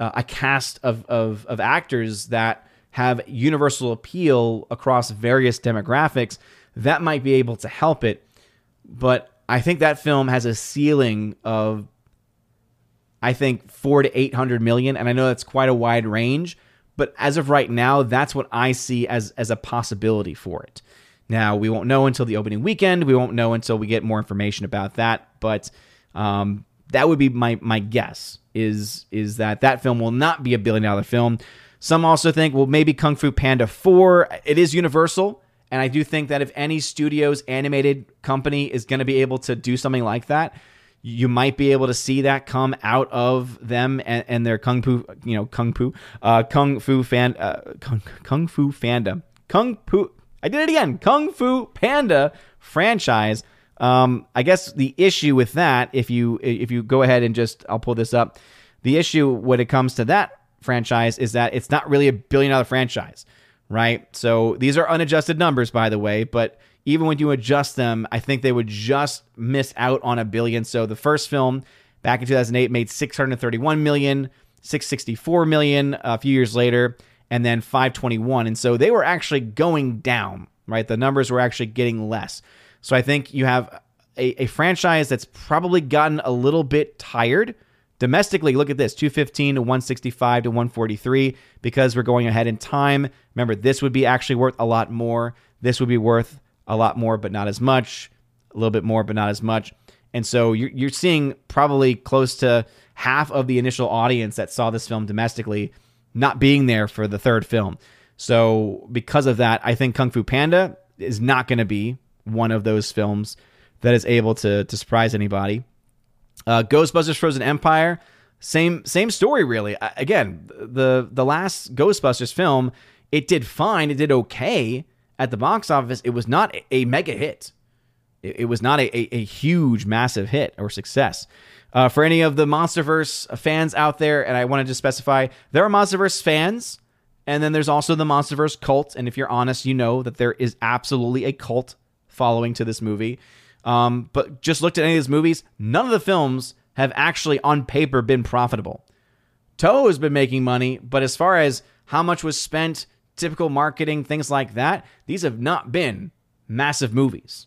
uh, a cast of, of, of actors that have universal appeal across various demographics, that might be able to help it. But I think that film has a ceiling of I think 4 to 800 million and I know that's quite a wide range, but as of right now that's what I see as as a possibility for it. Now, we won't know until the opening weekend. We won't know until we get more information about that, but um, that would be my my guess is is that that film will not be a billion dollar film. Some also think well maybe Kung Fu Panda 4 it is universal and I do think that if any studio's animated company is going to be able to do something like that, you might be able to see that come out of them and, and their kung fu, you know, kung fu, uh, kung fu fan, uh, kung, kung fu fandom, kung fu. I did it again. Kung Fu Panda franchise. Um, I guess the issue with that, if you if you go ahead and just, I'll pull this up. The issue when it comes to that franchise is that it's not really a billion dollar franchise right? So these are unadjusted numbers, by the way, but even when you adjust them, I think they would just miss out on a billion. So the first film back in 2008 made 631 million, 664 million a few years later, and then 521. And so they were actually going down, right? The numbers were actually getting less. So I think you have a, a franchise that's probably gotten a little bit tired. Domestically, look at this 215 to 165 to 143 because we're going ahead in time. Remember, this would be actually worth a lot more. This would be worth a lot more, but not as much. A little bit more, but not as much. And so you're, you're seeing probably close to half of the initial audience that saw this film domestically not being there for the third film. So because of that, I think Kung Fu Panda is not going to be one of those films that is able to to surprise anybody. Uh, Ghostbusters: Frozen Empire, same same story really. Again, the the last Ghostbusters film, it did fine, it did okay at the box office. It was not a, mega hit. It, it was not a, a, a, huge, massive hit or success. Uh, for any of the MonsterVerse fans out there, and I wanted to specify, there are MonsterVerse fans, and then there's also the MonsterVerse cult. And if you're honest, you know that there is absolutely a cult following to this movie. Um, but just looked at any of these movies, none of the films have actually on paper been profitable. Toho has been making money, but as far as how much was spent, typical marketing, things like that, these have not been massive movies,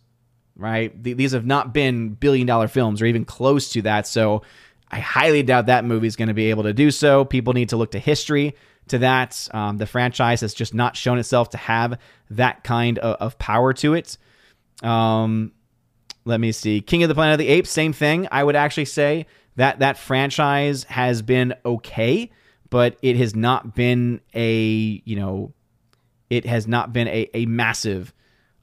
right? These have not been billion dollar films or even close to that. So I highly doubt that movie is going to be able to do so. People need to look to history to that. Um, the franchise has just not shown itself to have that kind of, of power to it. Um, let me see. King of the Planet of the Apes, same thing. I would actually say that that franchise has been okay, but it has not been a, you know, it has not been a, a massive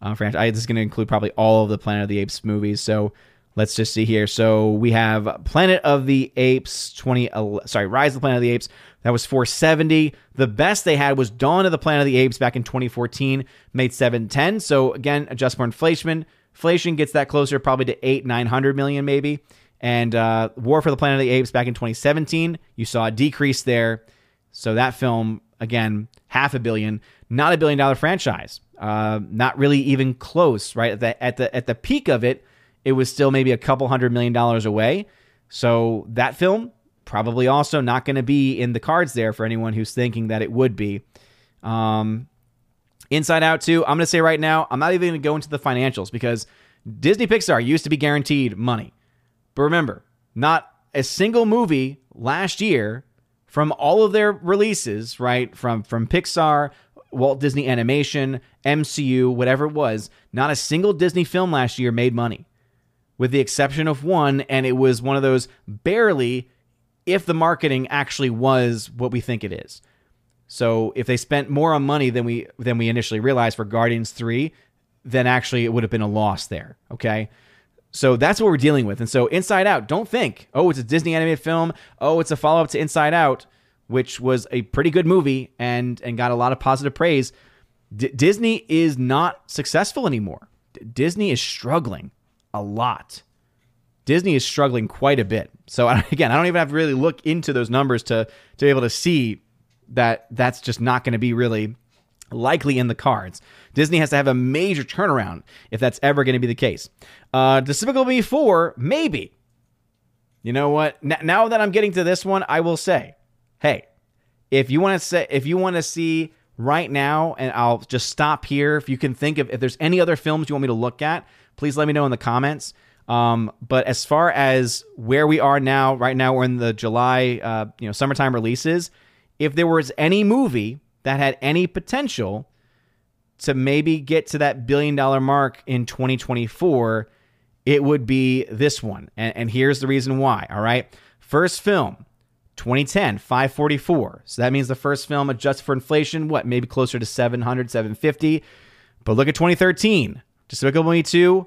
uh, franchise. This is going to include probably all of the Planet of the Apes movies. So let's just see here. So we have Planet of the Apes 20 sorry, Rise of the Planet of the Apes. That was 470. The best they had was Dawn of the Planet of the Apes back in 2014, made 710. So again, adjust for inflation. Inflation gets that closer, probably to eight, nine hundred million, maybe. And uh, War for the Planet of the Apes back in 2017, you saw a decrease there. So that film, again, half a billion, not a billion dollar franchise, uh, not really even close. Right at the at the at the peak of it, it was still maybe a couple hundred million dollars away. So that film probably also not going to be in the cards there for anyone who's thinking that it would be. Um, Inside Out 2, I'm going to say right now, I'm not even going to go into the financials because Disney Pixar used to be guaranteed money. But remember, not a single movie last year from all of their releases, right? From from Pixar, Walt Disney Animation, MCU, whatever it was, not a single Disney film last year made money. With the exception of one, and it was one of those barely if the marketing actually was what we think it is. So if they spent more on money than we than we initially realized for Guardians 3, then actually it would have been a loss there, okay? So that's what we're dealing with. And so Inside Out, don't think, "Oh, it's a Disney animated film. Oh, it's a follow-up to Inside Out." Which was a pretty good movie and and got a lot of positive praise. D- Disney is not successful anymore. D- Disney is struggling a lot. Disney is struggling quite a bit. So *laughs* again, I don't even have to really look into those numbers to to be able to see that that's just not going to be really likely in the cards. Disney has to have a major turnaround if that's ever going to be the case. Uh, Despicable Me 4, maybe. You know what? N- now that I'm getting to this one, I will say, hey, if you want to say, if you want to see right now, and I'll just stop here. If you can think of if there's any other films you want me to look at, please let me know in the comments. Um, but as far as where we are now, right now we're in the July, uh, you know, summertime releases if there was any movie that had any potential to maybe get to that billion dollar mark in 2024, it would be this one. And, and here's the reason why. All right. First film, 2010, 544. So that means the first film adjusted for inflation, what, maybe closer to 700, 750. But look at 2013, Despicable Me 2,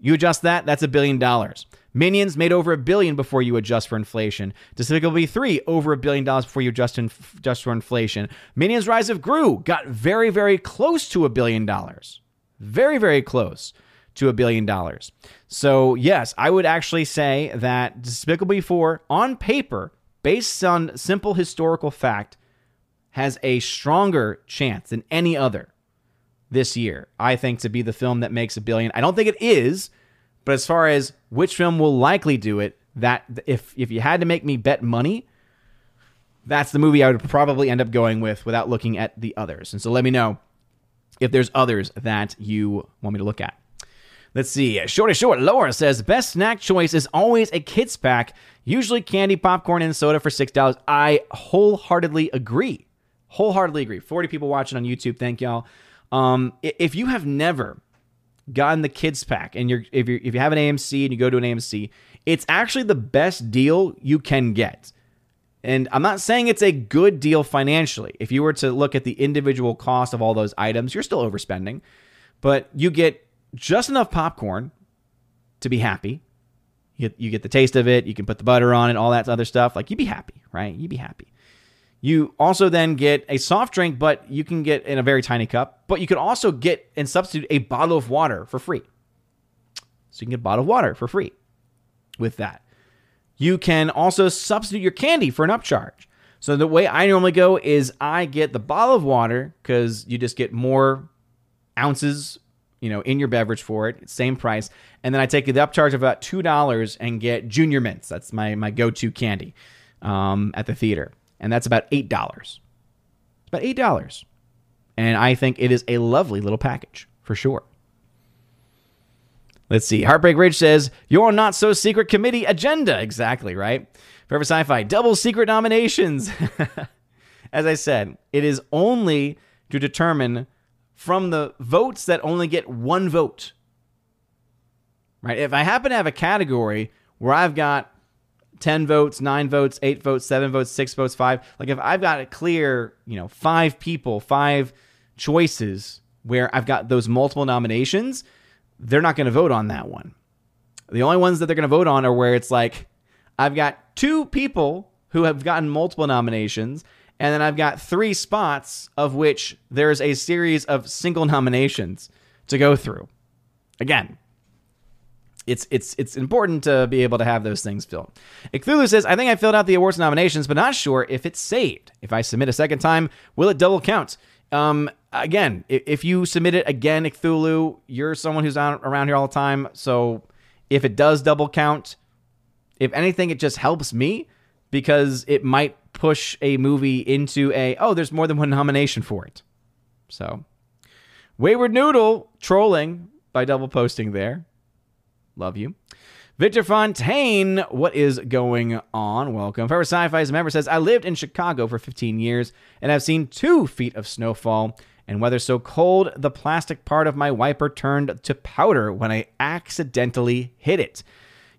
you adjust that, that's a billion dollars. Minions made over a billion before you adjust for inflation. Despicable Me 3 over a billion dollars before you adjust, in, adjust for inflation. Minions Rise of Gru got very, very close to a billion dollars. Very, very close to a billion dollars. So, yes, I would actually say that Despicable Me 4, on paper, based on simple historical fact, has a stronger chance than any other this year, I think, to be the film that makes a billion. I don't think it is but as far as which film will likely do it, that if if you had to make me bet money, that's the movie I would probably end up going with without looking at the others. And so let me know if there's others that you want me to look at. Let's see. Shorty Short Laura says best snack choice is always a kids pack, usually candy, popcorn, and soda for six dollars. I wholeheartedly agree. Wholeheartedly agree. Forty people watching on YouTube. Thank y'all. Um, if you have never gotten the kids pack and you're if you if you have an AMC and you go to an AMC, it's actually the best deal you can get. And I'm not saying it's a good deal financially. If you were to look at the individual cost of all those items, you're still overspending. But you get just enough popcorn to be happy. You get, you get the taste of it. You can put the butter on it, all that other stuff. Like you'd be happy, right? You'd be happy. You also then get a soft drink, but you can get in a very tiny cup. But you can also get and substitute a bottle of water for free. So you can get a bottle of water for free with that. You can also substitute your candy for an upcharge. So the way I normally go is I get the bottle of water because you just get more ounces, you know, in your beverage for it, same price, and then I take the upcharge of about two dollars and get Junior Mints. That's my my go to candy um, at the theater, and that's about eight dollars. About eight dollars, and I think it is a lovely little package for sure. Let's see. Heartbreak Ridge says, Your not so secret committee agenda. Exactly, right? Forever Sci Fi, double secret nominations. *laughs* As I said, it is only to determine from the votes that only get one vote. Right? If I happen to have a category where I've got 10 votes, 9 votes, 8 votes, 7 votes, 6 votes, 5, like if I've got a clear, you know, 5 people, 5 choices where I've got those multiple nominations, they're not going to vote on that one. The only ones that they're going to vote on are where it's like, I've got two people who have gotten multiple nominations, and then I've got three spots of which there's a series of single nominations to go through. Again, it's it's it's important to be able to have those things filled. Cthulhu says, I think I filled out the awards nominations, but not sure if it's saved. If I submit a second time, will it double count? Um, again, if you submit it again, Cthulhu, you're someone who's on, around here all the time. So if it does double count, if anything, it just helps me because it might push a movie into a, oh, there's more than one nomination for it. So, Wayward Noodle trolling by double posting there. Love you. Victor Fontaine, what is going on? Welcome. Forever Sci-Fi's member says, I lived in Chicago for 15 years and I've seen two feet of snowfall and weather so cold the plastic part of my wiper turned to powder when I accidentally hit it.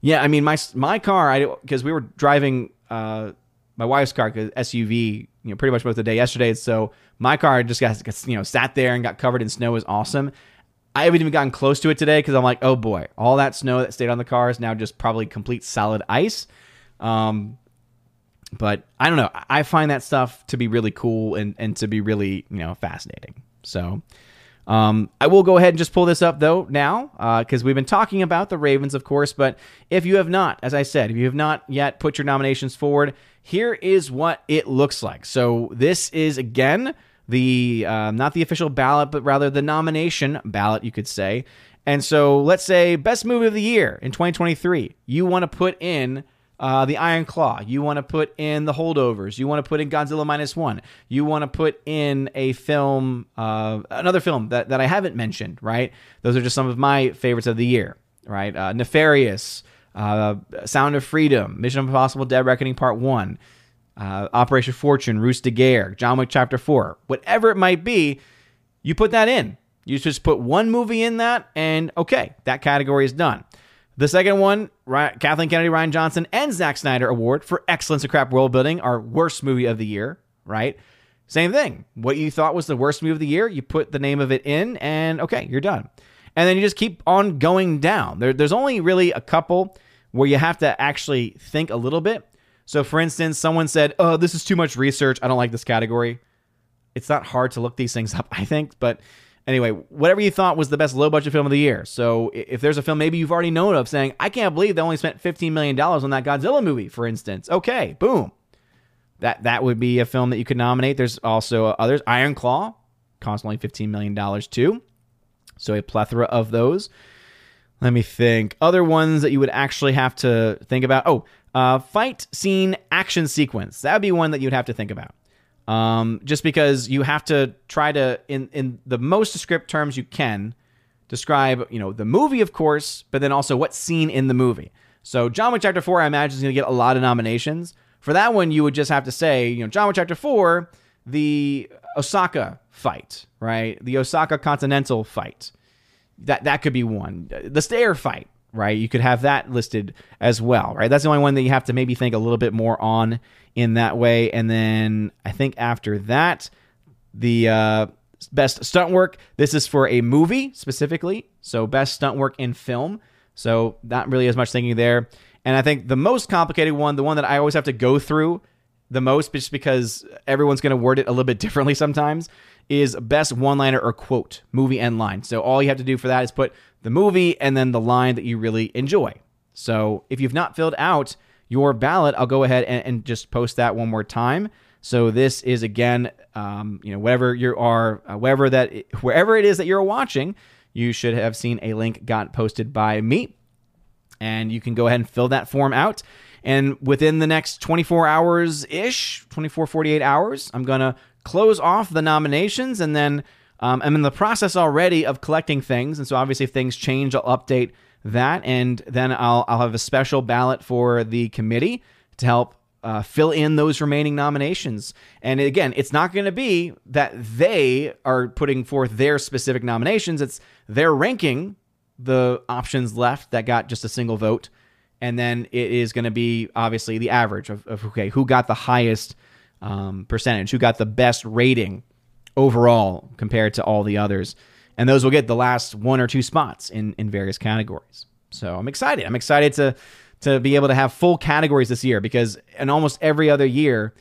Yeah, I mean my my car, I because we were driving uh, my wife's car, SUV, you know, pretty much most of the day yesterday. So my car just got, you know sat there and got covered in snow. was awesome. I haven't even gotten close to it today because I'm like, oh boy, all that snow that stayed on the car is now just probably complete solid ice. Um, but I don't know. I find that stuff to be really cool and, and to be really, you know, fascinating. So um, I will go ahead and just pull this up though now because uh, we've been talking about the Ravens, of course. But if you have not, as I said, if you have not yet put your nominations forward, here is what it looks like. So this is again the uh, not the official ballot, but rather the nomination ballot, you could say. And so, let's say best movie of the year in 2023. You want to put in uh, the Iron Claw. You want to put in the Holdovers. You want to put in Godzilla minus one. You want to put in a film, uh, another film that, that I haven't mentioned. Right? Those are just some of my favorites of the year. Right? Uh, Nefarious, uh, Sound of Freedom, Mission Impossible: Dead Reckoning Part One uh, Operation Fortune, Ruse de Guerre, John Wick Chapter 4, whatever it might be, you put that in. You just put one movie in that, and okay, that category is done. The second one, Kathleen Kennedy, Rian Johnson, and Zack Snyder Award for Excellence in Crap World Building, our worst movie of the year, right? Same thing. What you thought was the worst movie of the year, you put the name of it in, and okay, you're done. And then you just keep on going down. There, there's only really a couple where you have to actually think a little bit. So, for instance, someone said, Oh, this is too much research. I don't like this category. It's not hard to look these things up, *laughs* I think. But anyway, whatever you thought was the best low budget film of the year. So, if there's a film maybe you've already known of saying, I can't believe they only spent $15 million on that Godzilla movie, for instance. Okay, boom. That, that would be a film that you could nominate. There's also others. Iron Claw, constantly $15 million too. So, a plethora of those. Let me think. Other ones that you would actually have to think about. Oh, uh, fight scene action sequence. That would be one that you'd have to think about. Um, just because you have to try to, in, in the most descriptive terms you can, describe, you know, the movie, of course, but then also what scene in the movie. So John Wick Chapter 4, I imagine, is going to get a lot of nominations. For that one, you would just have to say, you know, John Wick Chapter 4, the Osaka fight, right? The Osaka Continental fight. That that could be one. The stair fight, right? You could have that listed as well, right? That's the only one that you have to maybe think a little bit more on in that way. And then I think after that, the uh, best stunt work. This is for a movie specifically, so best stunt work in film. So not really as much thinking there. And I think the most complicated one, the one that I always have to go through the most, just because everyone's going to word it a little bit *laughs* differently sometimes, is best one liner or quote, movie and line. So all you have to do for that is put the movie and then the line that you really enjoy. So if you've not filled out your ballot, I'll go ahead and, and just post that one more time. So this is again, um, you know, whatever you are, uh, wherever that, wherever it is that you're watching, you should have seen a link got posted by me, and you can go ahead and fill that form out. And within the next 24 hours ish, 24, 48 hours, I'm going to close off the nominations. And then um, I'm in the process already of collecting things. And so obviously, if things change, I'll update that. And then I'll, I'll have a special ballot for the committee to help uh, fill in those remaining nominations. And again, it's not going to be that they are putting forth their specific nominations, it's they're ranking the options left that got just a single vote and then it is going to be obviously the average of, of okay who got the highest um, percentage, who got the best rating overall compared to all the others, and those will get the last one or two spots in in various categories. So I'm excited. I'm excited to to be able to have full categories this year because in almost every other year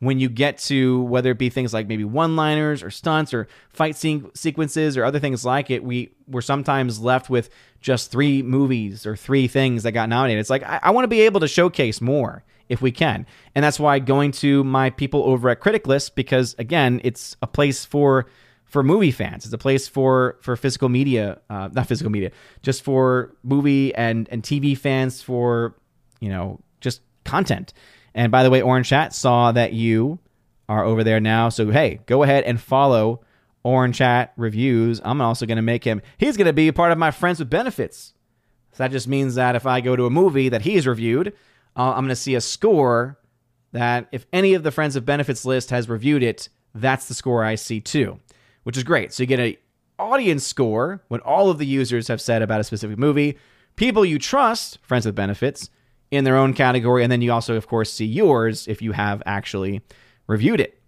when you get to whether it be things like maybe one-liners or stunts or fight sequences or other things like it, we we're sometimes left with just three movies or three things that got nominated. It's like I, I want to be able to showcase more if we can, and that's why going to my people over at Critic List because again, it's a place for for movie fans. It's a place for for physical media, uh, not physical media, just for movie and and TV fans for you know just content. And by the way, Orange Chat saw that you are over there now. So, hey, go ahead and follow Orange Chat Reviews. I'm also going to make him, he's going to be part of my Friends with Benefits. So that just means that if I go to a movie that he's reviewed, uh, I'm going to see a score that if any of the Friends of Benefits list has reviewed it, that's the score I see too, which is great. So you get an audience score when all of the users have said about a specific movie. People you trust, Friends with Benefits, in their own category. And then you also, of course, see yours if you have actually reviewed it.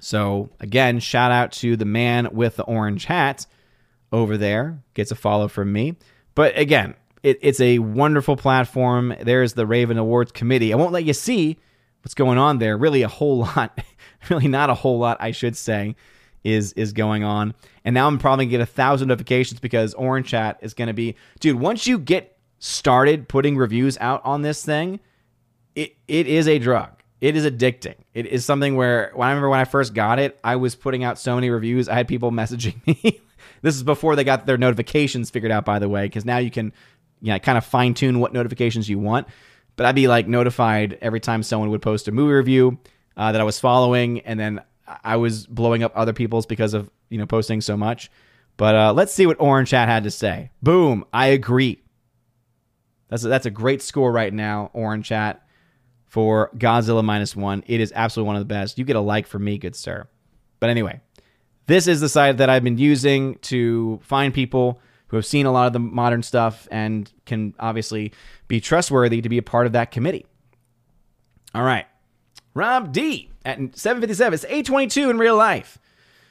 So, again, shout out to the man with the orange hat over there. Gets a follow from me. But again, it, it's a wonderful platform. There's the Raven Awards Committee. I won't let you see what's going on there. Really, a whole *laughs* lot, really not a whole lot, I should say, is is going on. And now I'm probably gonna get a thousand notifications because Orange Chat is gonna be, dude. Once you get started putting reviews out on this thing, it it is a drug. It is addicting. It is something where when I remember when I first got it, I was putting out so many reviews. I had people *laughs* messaging me. this is before they got their notifications figured out, by the way, because now you can, you know, kind of fine tune what notifications you want. But I'd be like notified every time someone would post a movie review uh, that I was following, and then I was blowing up other people's because of you know posting so much. But uh, let's see what Orange Chat had to say. Boom! I agree. That's a, that's a great score right now, Orange Chat, for Godzilla minus one. It is absolutely one of the best. You get a like for me, good sir. But anyway, this is the site that I've been using to find people who have seen a lot of the modern stuff and can obviously be trustworthy to be a part of that committee. All right. Rob D at 757. It's 822 in real life.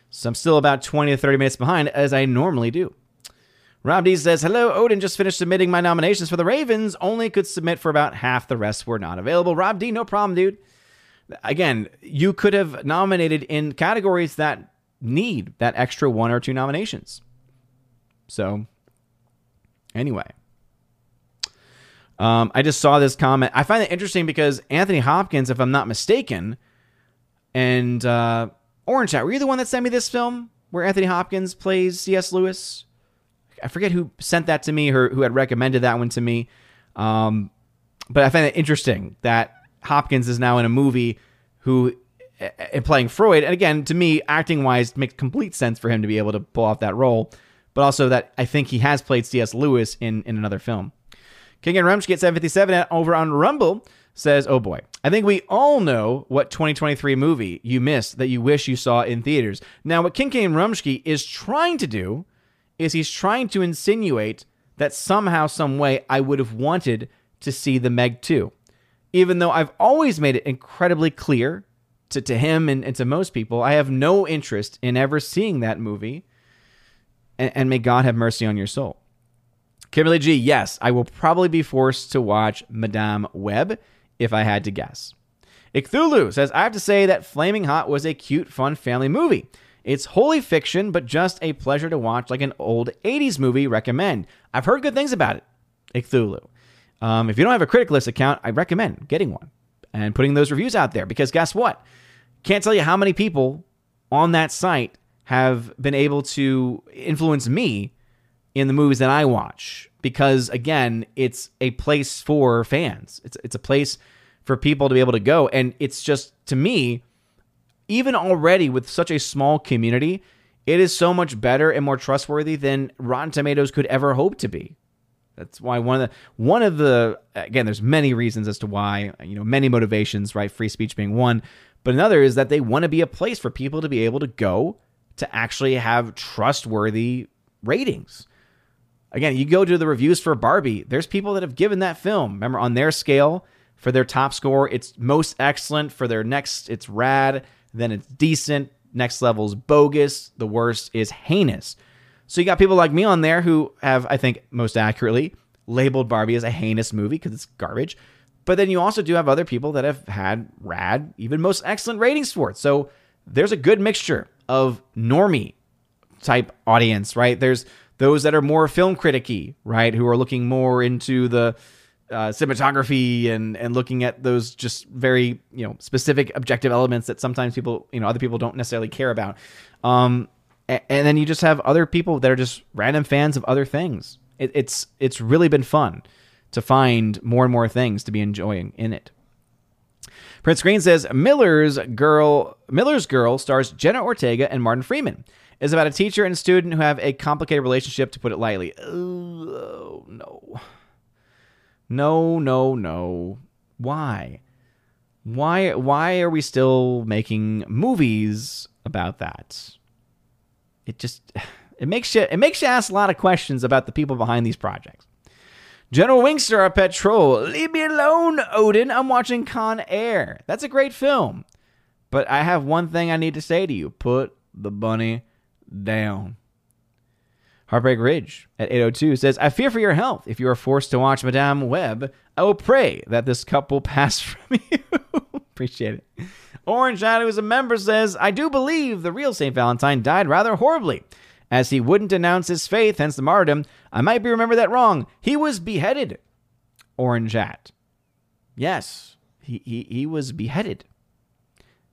So I'm still about 20 to 30 minutes behind, as I normally do. Rob D says, Hello, Odin just finished submitting my nominations for the Ravens. Only could submit for about half. The rest were not available. Rob D, no problem, dude. Again, you could have nominated in categories that need that extra one or two nominations. So, anyway. Um, I just saw this comment. I find it interesting because Anthony Hopkins, if I'm not mistaken, and uh, Orange Chat, were you the one that sent me this film where Anthony Hopkins plays C.S. Lewis? I forget who sent that to me or who had recommended that one to me. Um, but I find it interesting that Hopkins is now in a movie who and playing Freud. And again, to me, acting wise, makes complete sense for him to be able to pull off that role. but also that I think he has played C.S. Lewis in, in another film. King and Rumsky at 757 over on Rumble says, Oh boy, I think we all know what 2023 movie you missed that you wish you saw in theaters. Now, what King Kane Rumsky is trying to do is he's trying to insinuate that somehow, some way, I would have wanted to see the Meg 2. Even though I've always made it incredibly clear to, to him and, and to most people, I have no interest in ever seeing that movie. And, and may God have mercy on your soul. Kimberly G, yes, I will probably be forced to watch Madame Web if I had to guess. Icthulu says, I have to say that Flaming Hot was a cute, fun family movie. It's wholly fiction, but just a pleasure to watch like an old 80s movie. Recommend. I've heard good things about it. Icthulu. Um, if you don't have a Criticalist account, I recommend getting one and putting those reviews out there because guess what? Can't tell you how many people on that site have been able to influence me in the movies that I watch because again, it's a place for fans. It's it's a place for people to be able to go and it's just to me even already with such a small community, it is so much better and more trustworthy than Rotten Tomatoes could ever hope to be. That's why one of the one of the again, there's many reasons as to why you know many motivations, right? Free speech being one, but another is that they want to be a place for people to be able to go to actually have trustworthy ratings. Again, you go to the reviews for Barbie, there's people that have given that film, remember, on their scale for their top score, it's most excellent. For their next, it's rad. Then it's decent. Next level is bogus. The worst is heinous. So you got people like me on there who have, I think, most accurately labeled Barbie as a heinous movie because it's garbage. But then you also do have other people that have had rad, even most excellent ratings for it. So there's a good mixture of normie type audience, right? There's those that are more film criticky, right? Who are looking more into the uh, cinematography and and looking at those just very you know specific objective elements that sometimes people you know other people don't necessarily care about. Um, and, and then you just have other people that are just random fans of other things. It, it's it's really been fun to find more and more things to be enjoying in it. Prince Green says Miller's Girl Miller's Girl stars Jenna Ortega and Martin Freeman is about a teacher and student who have a complicated relationship, to put it lightly. Oh, no. No, no, no. Why? Why why are we still making movies about that? It just *sighs* it makes you it makes you ask a lot of questions about the people behind these projects. General Wingster, our patrol. Leave me alone, Odin. I'm watching Con Air. That's a great film. But I have one thing I need to say to you. Put the bunny down. Heartbreak Ridge at 802 says, I fear for your health. If you are forced to watch Madame Web, I will pray that this cup will *laughs* pass from you. *laughs* Appreciate it. Orange Shadow, who's a member, says, I do believe the real St. Valentine died rather horribly, as he wouldn't announce his faith, hence the martyrdom. I might be remember that wrong. He was beheaded. Orange Hat. Yes, he, he, he was beheaded.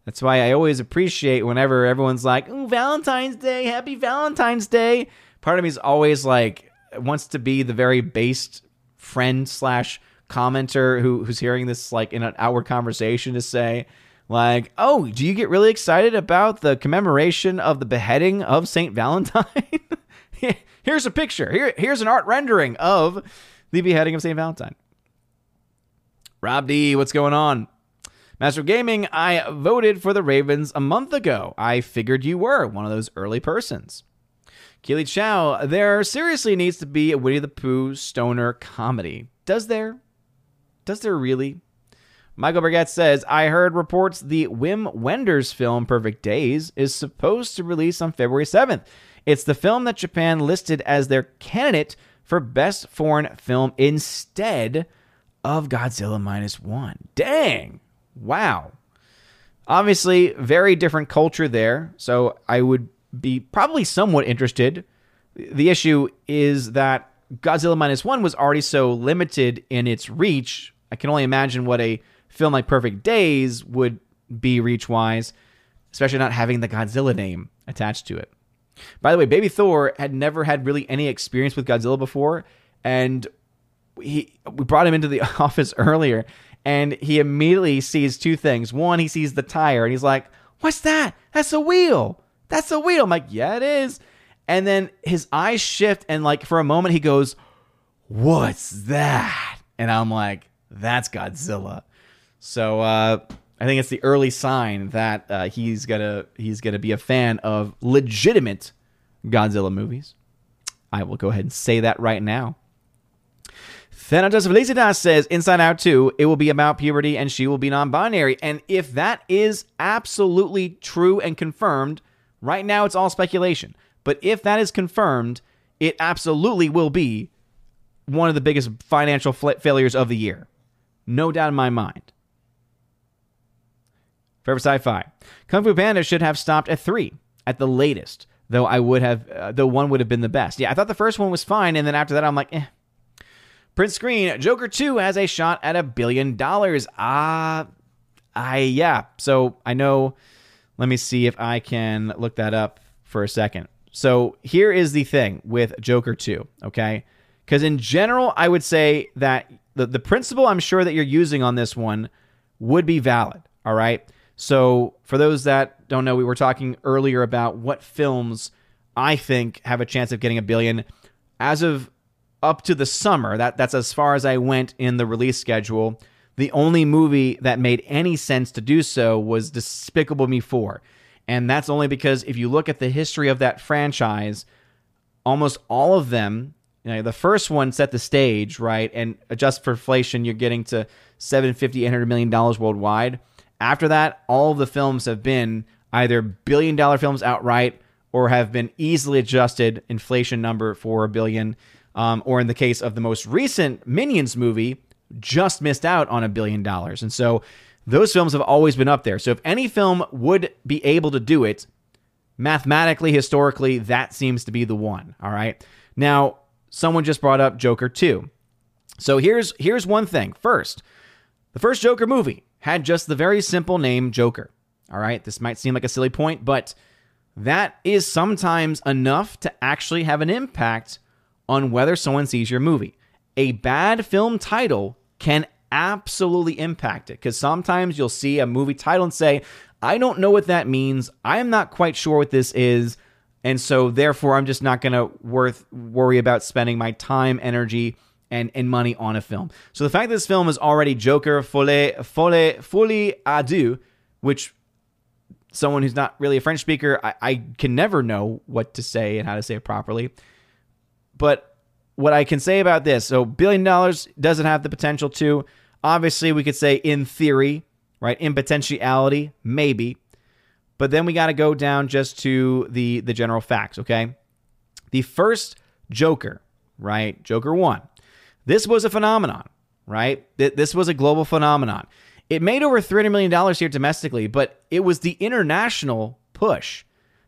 That's why I always appreciate whenever everyone's like, "Ooh, Valentine's Day, Happy Valentine's Day." Part of me is always like wants to be the very based friend slash commenter who who's hearing this like in an outward conversation to say like, "Oh, do you get really excited about the commemoration of the beheading of Saint Valentine?" *laughs* here's a picture. Here, here's an art rendering of the beheading of Saint Valentine. Rob D, what's going on? Master Gaming, I voted for the Ravens a month ago. I figured you were one of those early persons. Keely Chow, there seriously needs to be a Winnie the Pooh stoner comedy. Does there? Does there really? Michael Burgett says, I heard reports the Wim Wenders film Perfect Days is supposed to release on February 7th. It's the film that Japan listed as their candidate for Best Foreign Film instead of Godzilla Minus One. Dang! Wow. Obviously, very different culture there. So I would be probably somewhat interested. The issue is that Godzilla Minus One was already so limited in its reach. I can only imagine what a film like Perfect Days would be reach wise, especially not having the Godzilla name attached to it. By the way, Baby Thor had never had really any experience with Godzilla before, and he we brought him into the *laughs* office earlier, and he immediately sees two things. One, he sees the tire and he's like, What's that? That's a wheel. That's a wheel. I'm like, Yeah, it is. And then his eyes shift, and like for a moment, he goes, What's that? And I'm like, That's Godzilla. So uh, I think it's the early sign that uh, he's gonna he's gonna be a fan of legitimate Godzilla movies. I will go ahead and say that right now. Thanatos Felicitas says Inside Out 2, it will be about puberty and she will be non binary. And if that is absolutely true and confirmed, right now it's all speculation. But if that is confirmed, it absolutely will be one of the biggest financial failures of the year. No doubt in my mind. Forever Sci Fi. Kung Fu Panda should have stopped at three at the latest, though I would have, uh, though one would have been the best. Yeah, I thought the first one was fine, and then after that, I'm like, eh. Print screen, Joker 2 has a shot at a billion dollars. Ah, I, yeah. So I know, let me see if I can look that up for a second. So here is the thing with Joker 2, okay? Because in general, I would say that the, the principle I'm sure that you're using on this one would be valid, all right? So, for those that don't know, we were talking earlier about what films I think have a chance of getting a billion. As of up to the summer, that, that's as far as I went in the release schedule. The only movie that made any sense to do so was Despicable Me 4. And that's only because if you look at the history of that franchise, almost all of them, you know, the first one set the stage, right? And adjust for inflation, you're getting to 750, 800 million dollars worldwide. After that, all of the films have been either billion dollar films outright or have been easily adjusted inflation number for a billion. Um, or in the case of the most recent Minions movie, just missed out on a billion dollars. And so those films have always been up there. So if any film would be able to do it, mathematically, historically, that seems to be the one. All right. Now, someone just brought up Joker 2. So here's here's one thing. First, the first Joker movie had just the very simple name Joker. All right, this might seem like a silly point, but that is sometimes enough to actually have an impact on whether someone sees your movie. A bad film title can absolutely impact it because sometimes you'll see a movie title and say, I don't know what that means. I am not quite sure what this is. And so therefore I'm just not going to worth worry about spending my time, energy, and, and money on a film. So the fact that this film is already Joker Folie Folie Folie à which someone who's not really a French speaker, I, I can never know what to say and how to say it properly. But what I can say about this, so billion dollars doesn't have the potential to. Obviously, we could say in theory, right? In potentiality, maybe. But then we got to go down just to the the general facts, okay? The first Joker, right? Joker 1 this was a phenomenon, right? This was a global phenomenon. It made over $300 million here domestically, but it was the international push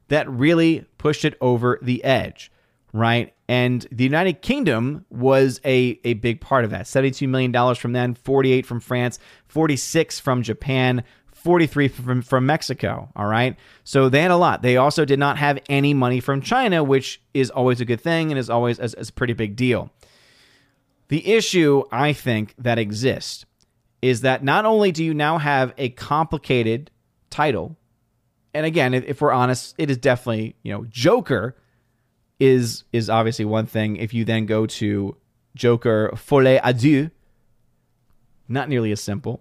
that really pushed it over the edge, right? And the United Kingdom was a, a big part of that. $72 million from them, 48 from France, 46 from Japan, 43 from, from Mexico. All right. So they had a lot. They also did not have any money from China, which is always a good thing and is always a, a pretty big deal. The issue, I think, that exists is that not only do you now have a complicated title, and again, if, if we're honest, it is definitely, you know, Joker is is obviously one thing. If you then go to Joker Folie à deux, not nearly as simple.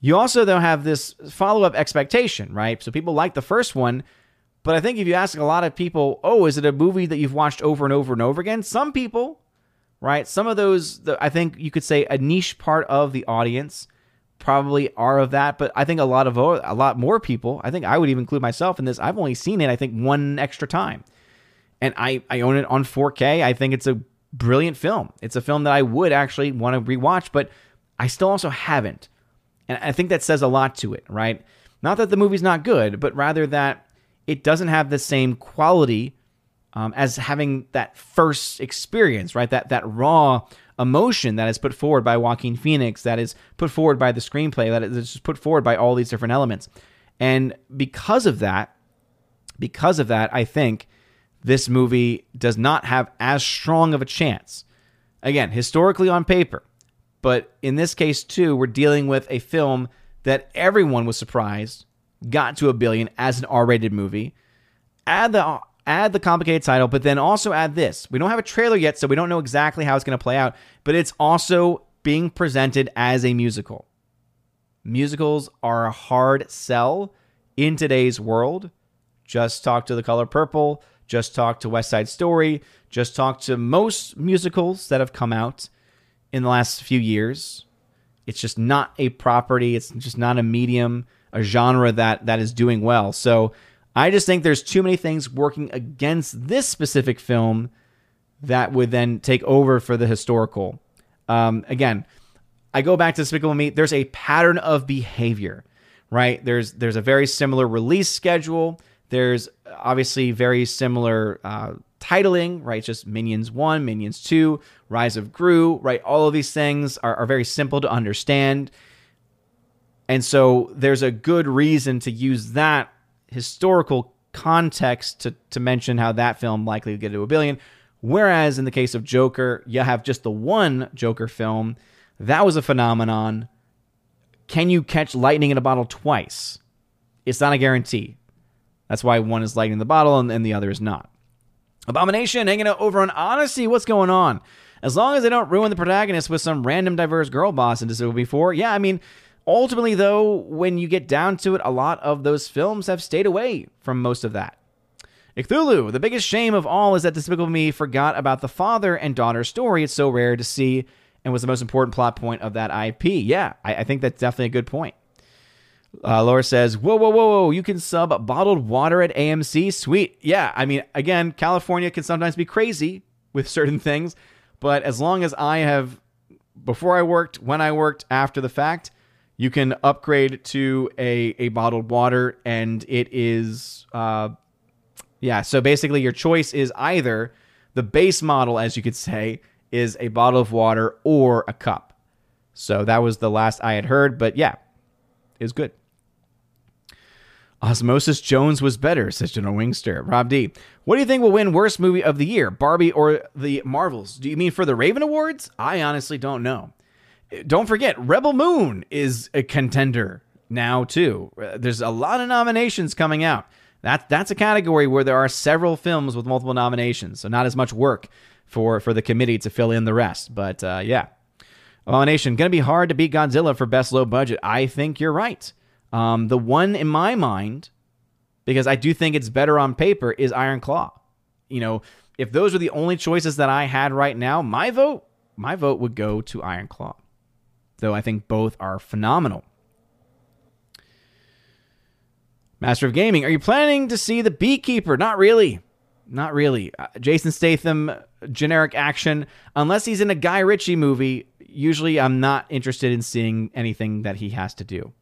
You also though have this follow-up expectation, right? So people like the first one, but I think if you ask a lot of people, "Oh, is it a movie that you've watched over and over and over again?" Some people right? Some of those, I think you could say a niche part of the audience probably are of that, but I think a lot of a lot more people, I think I would even include myself in this. I've only seen it, I think, one extra time, and I I own it on 4K. I think it's a brilliant film. It's a film that I would actually want to rewatch, but I still also haven't, and I think that says a lot to it, right? Not that the movie's not good, but rather that it doesn't have the same quality um, as having that first experience, right? That that raw emotion that is put forward by Joaquin Phoenix, that is put forward by the screenplay, that is put forward by all these different elements. And because of that, because of that, I think this movie does not have as strong of a chance. Again, historically on paper, but in this case too, we're dealing with a film that everyone was surprised got to a billion as an R-rated movie. Add the add the complicated title, but then also add this. We don't have a trailer yet, so we don't know exactly how it's going to play out, but it's also being presented as a musical. Musicals are a hard sell in today's world. Just talk to The Color Purple, just talked to West Side Story, just talked to most musicals that have come out in the last few years. It's just not a property, it's just not a medium, a genre that that is doing well. So I just think there's too many things working against this specific film that would then take over for the historical. Um, again, I go back to Despicable Me. There's a pattern of behavior, right? There's there's a very similar release schedule. There's obviously very similar uh, titling, right? Just Minions 1, Minions 2, Rise of Gru, right? All of these things are, are very simple to understand. And so there's a good reason to use that historical context to, to mention how that film likely to get to a billion. Whereas in the case of Joker, you have just the one Joker film. That was a phenomenon. Can you catch lightning in a bottle twice? It's not a guarantee. That's why one is lightning in the bottle and, and the other is not. Abomination hanging out over on Odysee. What's going on? As long as they don't ruin the protagonist with some random diverse girl boss in Despicable before, yeah, I mean, ultimately though, when you get down to it, a lot of those films have stayed away from most of that. Cthulhu, the biggest shame of all is that Despicable Me forgot about the father and daughter story. It's so rare to see and was the most important plot point of that IP. Yeah, I, I think that's definitely a good point. Uh, Laura says, "Whoa, whoa, whoa, whoa! You can sub bottled water at AMC. Sweet, yeah. I mean, again, California can sometimes be crazy with certain things, but as long as I have, before I worked, when I worked, after the fact, you can upgrade to a a bottled water, and it is, uh, yeah. So basically, your choice is either the base model, as you could say, is a bottle of water or a cup. So that was the last I had heard, but yeah, it was good. Osmosis Jones was better, says General Wingster. Rob D. What do you think will win worst movie of the year, Barbie or the Marvels? Do you mean for the Raven Awards? I honestly don't know. Don't forget, Rebel Moon is a contender now too. There's a lot of nominations coming out. That that's a category where there are several films with multiple nominations, so not as much work for for the committee to fill in the rest. But uh, yeah, Abomination gonna be hard to beat Godzilla for best low budget. I think you're right. Um, the one in my mind, because I do think it's better on paper, is Iron Claw. You know, if those are the only choices that I had right now, my vote, my vote would go to Iron Claw. Though I think both are phenomenal. Master of Gaming, are you planning to see The Beekeeper? Not really. Not really. Uh, Jason Statham, generic action. Unless he's in a Guy Ritchie movie, usually I'm not interested in seeing anything that he has to do.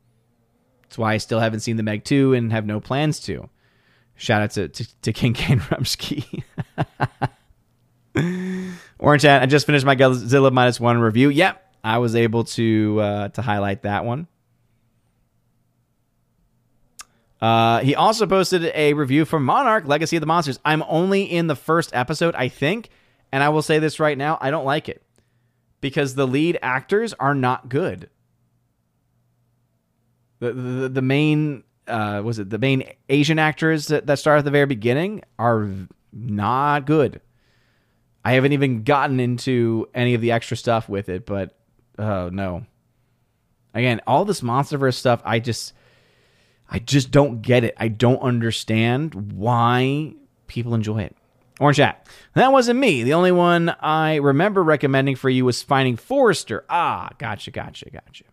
That's why I still haven't seen the Meg 2 and have no plans to. Shout out to, to, to King *laughs* Kane Rumsky. *laughs* Orange Hat, I just finished my Godzilla minus one review. Yep, I was able to uh, to highlight that one. Uh, he also posted a review for Monarch Legacy of the Monsters. I'm only in the first episode, I think, and I will say this right now I don't like it because the lead actors are not good. The the, the main uh, was it the main Asian actors that, that start at the very beginning are not good. I haven't even gotten into any of the extra stuff with it, but oh no. Again, all this MonsterVerse stuff, I just I just don't get it. I don't understand why people enjoy it. Orange Chat. That wasn't me. The only one I remember recommending for you was Finding Forrester. Ah, gotcha, gotcha, gotcha.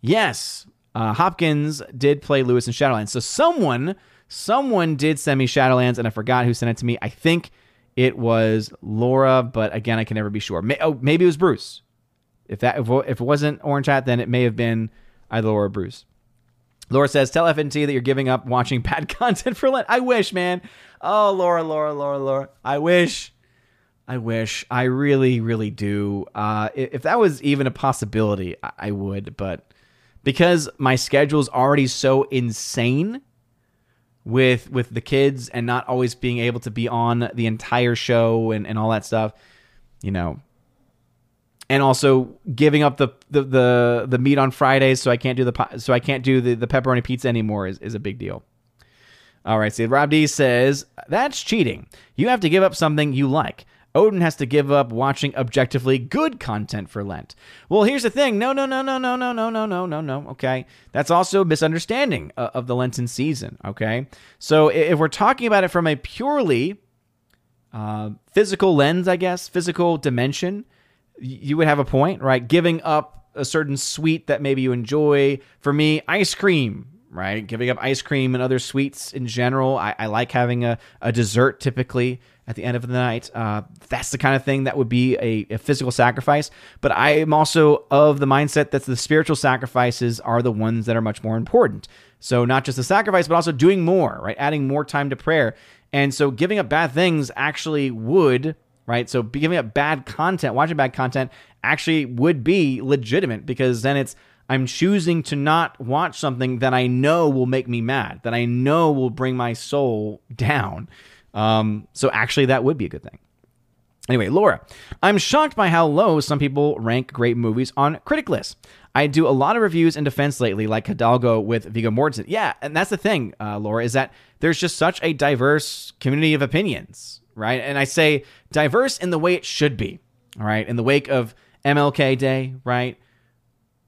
Yes, uh, Hopkins did play Lewis in Shadowlands. So someone, someone did send me Shadowlands, and I forgot who sent it to me. I think it was Laura, but again, I can never be sure. May, oh, maybe it was Bruce. If that if, if it wasn't Orange Hat, then it may have been either Laura or Bruce. Laura says, "Tell FNT that you're giving up watching *laughs* bad content for Lent." I wish, man. Oh, Laura, Laura, Laura, Laura. I wish. I wish. I really, really do. Uh, if that was even a possibility, I would. But because my schedule's already so insane with with the kids and not always being able to be on the entire show and, and all that stuff, you know. And also giving up the, the the the meat on Fridays, so I can't do the so I can't do the, the pepperoni pizza anymore is, is a big deal. All right, see, Rob D says, that's cheating. You have to give up something you like. Odin has to give up watching objectively good content for Lent. Well, here's the thing. No, no, no, no, no, no, no, no, no, no, no. Okay. That's also a misunderstanding of the Lenten season. Okay. So if we're talking about it from a purely uh, physical lens, I guess, physical dimension, you would have a point, right? Giving up a certain sweet that maybe you enjoy. For me, ice cream right? Giving up ice cream and other sweets in general. I, I like having a, a dessert typically at the end of the night. Uh, that's the kind of thing that would be a, a, physical sacrifice. But I am also of the mindset that the spiritual sacrifices are the ones that are much more important. So not just the sacrifice, but also doing more, right? Adding more time to prayer. And so giving up bad things actually would, right? So giving up bad content, watching bad content actually would be legitimate because then it's I'm choosing to not watch something that I know will make me mad, that I know will bring my soul down. Um, so actually, that would be a good thing. Anyway, Laura, I'm shocked by how low some people rank great movies on critic lists. I do a lot of reviews in defense lately, like Hidalgo with Viggo Mortensen. Yeah, and that's the thing, uh, Laura, is that there's just such a diverse community of opinions, right? And I say diverse in the way it should be, all right? In the wake of MLK Day, right?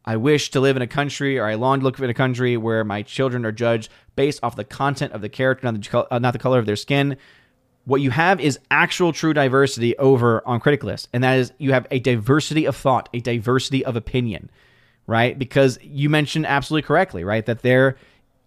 I wish to live in a country, or I long to look in a country where my children are judged based off the content of the character, not the, uh, not the color of their skin. What you have is actual true diversity over on Critic List, and that is you have a diversity of thought, a diversity of opinion, right? Because you mentioned absolutely correctly, right, that there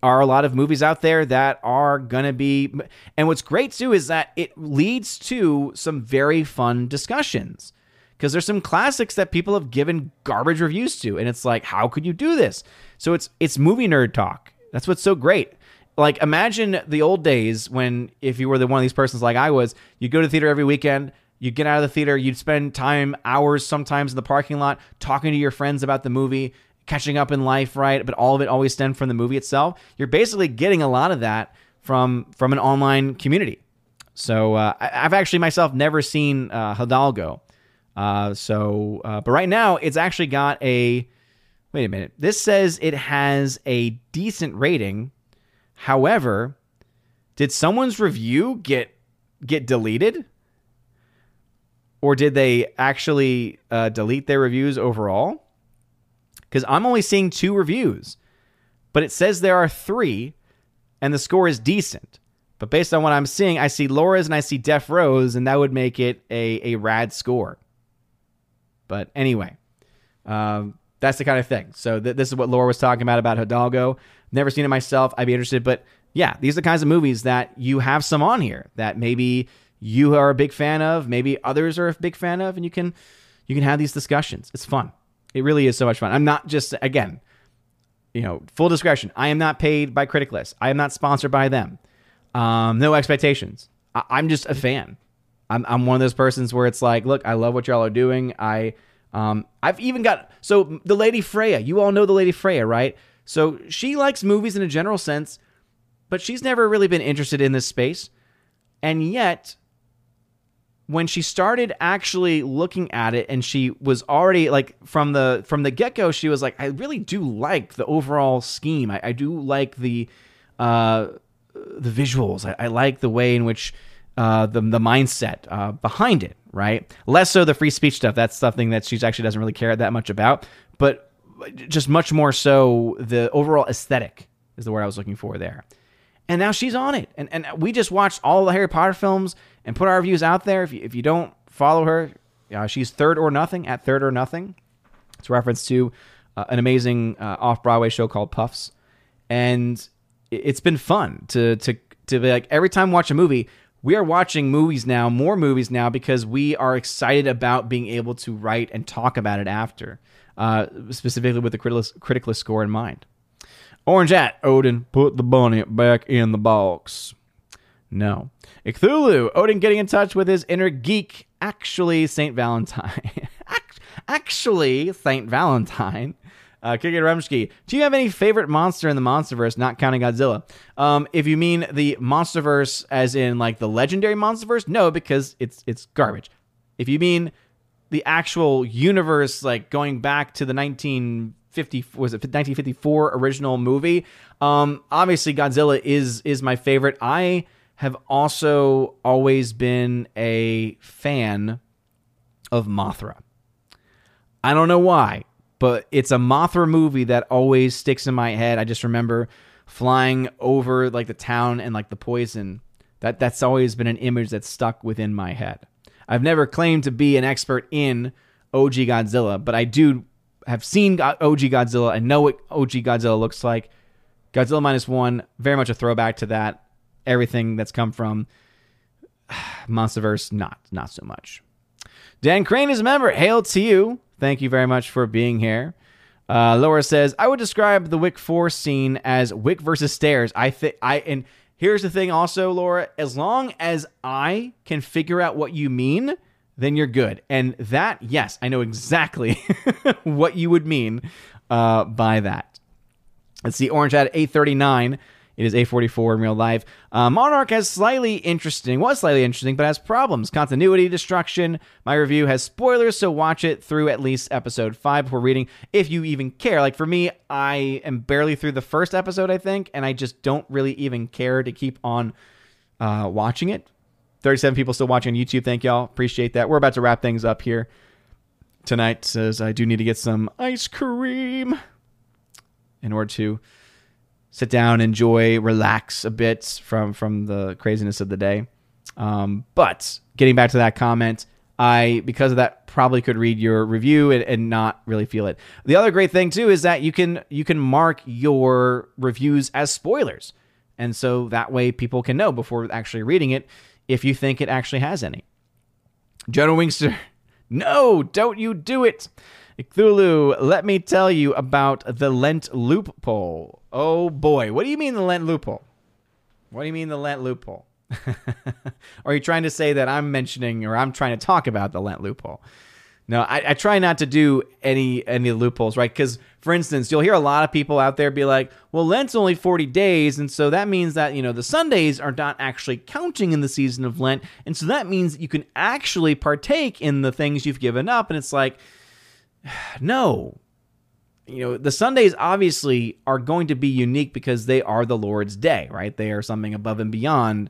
are a lot of movies out there that are gonna be, and what's great too is that it leads to some very fun discussions because there's some classics that people have given garbage reviews to and it's like how could you do this? So it's it's movie nerd talk. That's what's so great. Like imagine the old days when if you were the one of these persons like i was you'd go to the theater every weekend you'd get out of the theater you'd spend time hours sometimes in the parking lot talking to your friends about the movie catching up in life right? But all of it always stemmed from the movie itself. You're basically getting a lot of that from from an online community. So uh, i've actually myself never seen uh, hidalgo uh, so, uh, but right now it's actually got a. Wait a minute. This says it has a decent rating. However, did someone's review get get deleted? Or did they actually uh, delete their reviews overall? Because I'm only seeing two reviews, but it says there are three, and the score is decent. But based on what I'm seeing, I see Laura's and I see Def Rose, and that would make it a, a rad score. But anyway, um, that's the kind of thing. So th- this is what Laura was talking about about Hidalgo. Never seen it myself. I'd be interested, but yeah, these are the kinds of movies that you have some on here that maybe you are a big fan of, maybe others are a big fan of, and you can you can have these discussions. It's fun. It really is so much fun. I'm not just again, you know, full discretion. I am not paid by Critic List. I am not sponsored by them. Um, no expectations. I- I'm just a fan. I'm I'm one of those persons where it's like, look, I love what y'all are doing. I um I've even got so the Lady Freya. You all know the Lady Freya, right? So she likes movies in a general sense, but she's never really been interested in this space. And yet when she started actually looking at it and she was already like from the from the get-go she was like i really do like the overall scheme i, I do like the uh the visuals I, I like the way in which uh, the the mindset uh, behind it, right? Less so the free speech stuff. That's something that she actually doesn't really care that much about, but just much more so the overall aesthetic is the word I was looking for there. And now she's on it, and and we just watched all the Harry Potter films and put our reviews out there. If you, if you don't follow her, uh, she's third or nothing at third or nothing. It's a reference to uh, an amazing uh, off Broadway show called Puffs, and it's been fun to to to be like every time watch a movie we are watching movies now, more movies now, because we are excited about being able to write and talk about it after, uh, specifically with the critical score in mind. Orange at Odin, put the bunny back in the box. No. Cthulhu, Odin getting in touch with his inner geek, actually St. Valentine. *laughs* actually St. Valentine uh, Kiki Remsky, do you have any favorite monster in the MonsterVerse, not counting Godzilla? Um, if you mean the MonsterVerse as in like the legendary MonsterVerse, no, because it's it's garbage. If you mean the actual universe, like going back to the 1950 was it 1954 original movie. Um, obviously, Godzilla is is my favorite. I have also always been a fan of Mothra. I don't know why, but it's a Mothra movie that always sticks in my head. I just remember flying over like the town and like the poison. That that's always been an image that's stuck within my head. I've never claimed to be an expert in OG Godzilla, but I do have seen OG Godzilla and know what OG Godzilla looks like. Godzilla minus one, very much a throwback to that. Everything that's come from *sighs* MonsterVerse, not not so much. Dan Crane is a member. Hail to you. Thank you very much for being here. Uh, Laura says, I would describe the Wick 4 scene as Wick versus Stairs. I think I and here's the thing also, Laura, as long as I can figure out what you mean, then you're good. And that, yes, I know exactly *laughs* what you would mean uh, by that. Let's see, Orange at 839 it is A44 in real life. Uh, Monarch has slightly interesting, was slightly interesting, but has problems. Continuity, destruction. My review has spoilers, so watch it through at least episode 5 before reading, if you even care. Like for me, I am barely through the first episode, I think, and I just don't really even care to keep on uh, watching it. 37 people still watching on YouTube. Thank y'all. Appreciate that. We're about to wrap things up here tonight. Says I do need to get some ice cream in order to sit down, enjoy, relax a bit from from the craziness of the day. Um, but getting back to that comment, I because of that probably could read your review and, and, not really feel it. The other great thing too is that you can you can mark your reviews as spoilers, and so that way people can know before actually reading it if you think it actually has any. General Wingster, *laughs* no, don't you do it. Cthulhu, let me tell you about the Lent loophole. Oh boy, what do you mean the Lent loophole? What do you mean the Lent loophole? *laughs* are you trying to say that I'm mentioning or I'm trying to talk about the Lent loophole? No, I, I try not to do any any loopholes, right? Because, for instance, you'll hear a lot of people out there be like, "Well, Lent's only forty days, and so that means that you know the Sundays are not actually counting in the season of Lent, and so that means you can actually partake in the things you've given up." And it's like, *sighs* no. You know, the Sundays obviously are going to be unique because they are the Lord's day, right? They are something above and beyond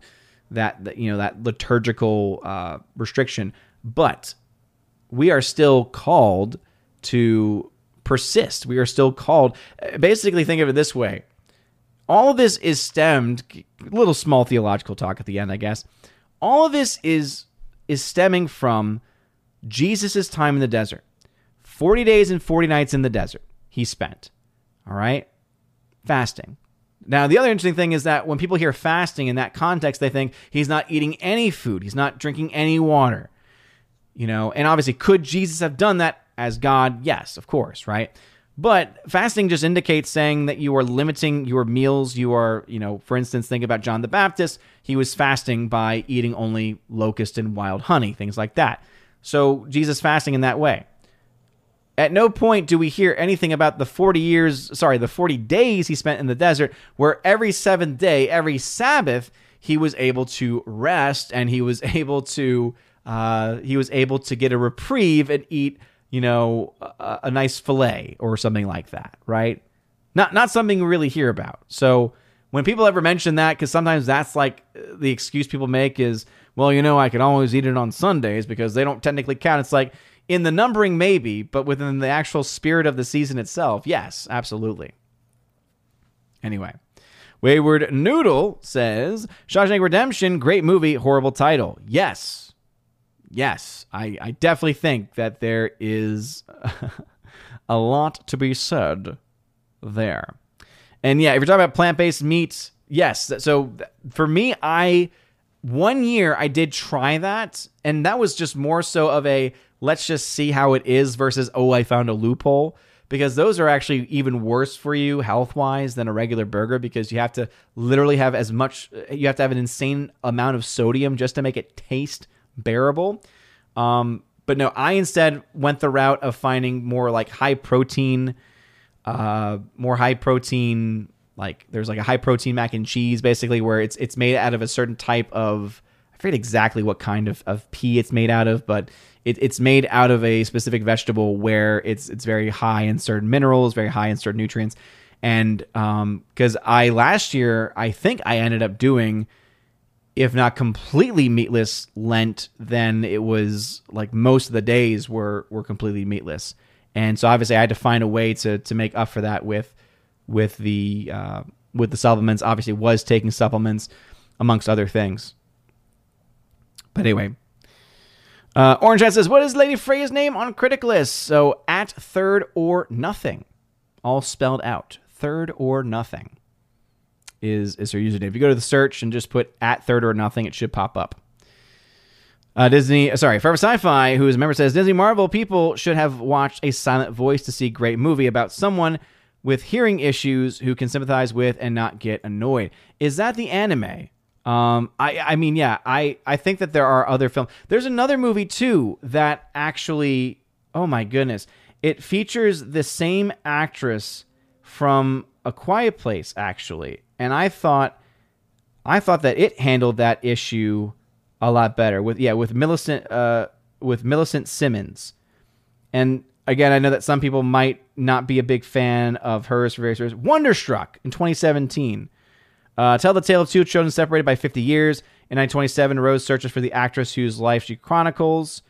that, that you know, that liturgical uh, restriction. But we are still called to persist. We are still called. Basically, think of it this way all of this is stemmed little small theological talk at the end i guess all of this is is stemming from jesus' time in the desert 40 days and 40 nights in the desert he spent. All right? Fasting. Now, the other interesting thing is that when people hear fasting in that context, they think he's not eating any food, he's not drinking any water. You know, and obviously, could Jesus have done that as God? Yes, of course, right? But fasting just indicates saying that you are limiting your meals. You are, you know, for instance, think about John the Baptist. He was fasting by eating only locust and wild honey, things like that. So Jesus fasting in that way. At no point do we hear anything about the 40 years, sorry, the 40 days he spent in the desert, where every seventh day, every Sabbath, he was able to rest and he was *laughs* able to uh, he was able to get a reprieve and eat, you know, a, a nice fillet or something like that, right? Not not something we really hear about. So when people ever mention that, because sometimes that's like the excuse people make is, well, you know, I can always eat it on Sundays because they don't technically count. It's like in the numbering, maybe, but within the actual spirit of the season itself, yes, absolutely. Anyway, Wayward Noodle says Shawshank Redemption, great movie, horrible title. Yes. Yes, I, I definitely think that there is *laughs* a lot to be said there. And yeah, if you're talking about plant based meats, yes. So for me, I one year I did try that, and that was just more so of a let's just see how it is versus oh I found a loophole because those are actually even worse for you health wise than a regular burger because you have to literally have as much you have to have an insane amount of sodium just to make it taste bearable. Um, but no, I instead went the route of finding more like high protein, uh, more high protein. Like there's like a high protein mac and cheese basically where it's it's made out of a certain type of I forget exactly what kind of, of pea it's made out of, but it, it's made out of a specific vegetable where it's it's very high in certain minerals, very high in certain nutrients. And because um, I last year, I think I ended up doing, if not completely meatless Lent, then it was like most of the days were were completely meatless. And so obviously I had to find a way to to make up for that with with the uh, with the supplements. Obviously was taking supplements amongst other things. But anyway, uh, Orange Hat says, "What is Lady Freya's name on Critic List?" So at third or nothing, all spelled out. Third or nothing is is her username. If you go to the search and just put at third or nothing, it should pop up. Uh, Disney, sorry, Forever Sci-Fi, who is a member, says Disney Marvel people should have watched a silent voice to see great movie about someone with hearing issues who can sympathize with and not get annoyed. Is that the anime? Um, I I mean, yeah, I I think that there are other films. There's another movie too that actually, oh my goodness, it features the same actress from A Quiet Place actually, and I thought, I thought that it handled that issue a lot better with yeah with Millicent uh with Millicent Simmonds, and again I know that some people might not be a big fan of hers for various reasons. Wonderstruck in 2017 uh, tell the tale of two children separated by 50 years. In 1927, Rose searches for the actress whose life she chronicles.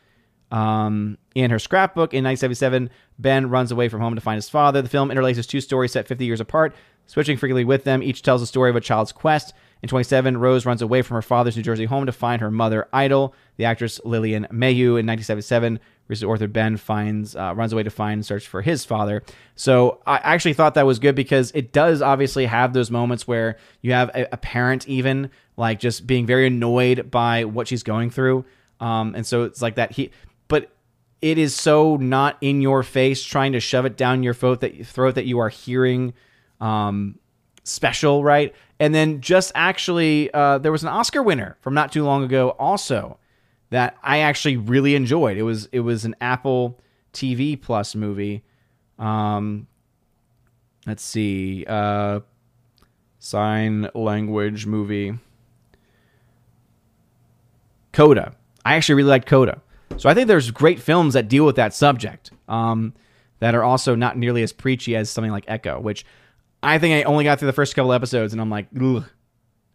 Um, in her scrapbook in 1977, Ben runs away from home to find his father. The film interlaces two stories set 50 years apart, switching frequently with them. Each tells the story of a child's quest. In 27, Rose runs away from her father's New Jersey home to find her mother, Idol. The actress Lillian Mayhew in 1977, recently Arthur Ben finds uh, runs away to find and search for his father. So I actually thought that was good because it does obviously have those moments where you have a, a parent even like just being very annoyed by what she's going through. Um, and so it's like that he, but it is so not in your face, trying to shove it down your throat that throat that you are hearing um, special, right? And then just actually, uh, there was an Oscar winner from not too long ago, also that I actually really enjoyed. It was it was an Apple TV Plus movie. Um, let's see, uh, sign language movie. Coda. I actually really liked Coda. So I think there's great films that deal with that subject um, that are also not nearly as preachy as something like Echo, which I think I only got through the first couple episodes, and I'm like, Ugh.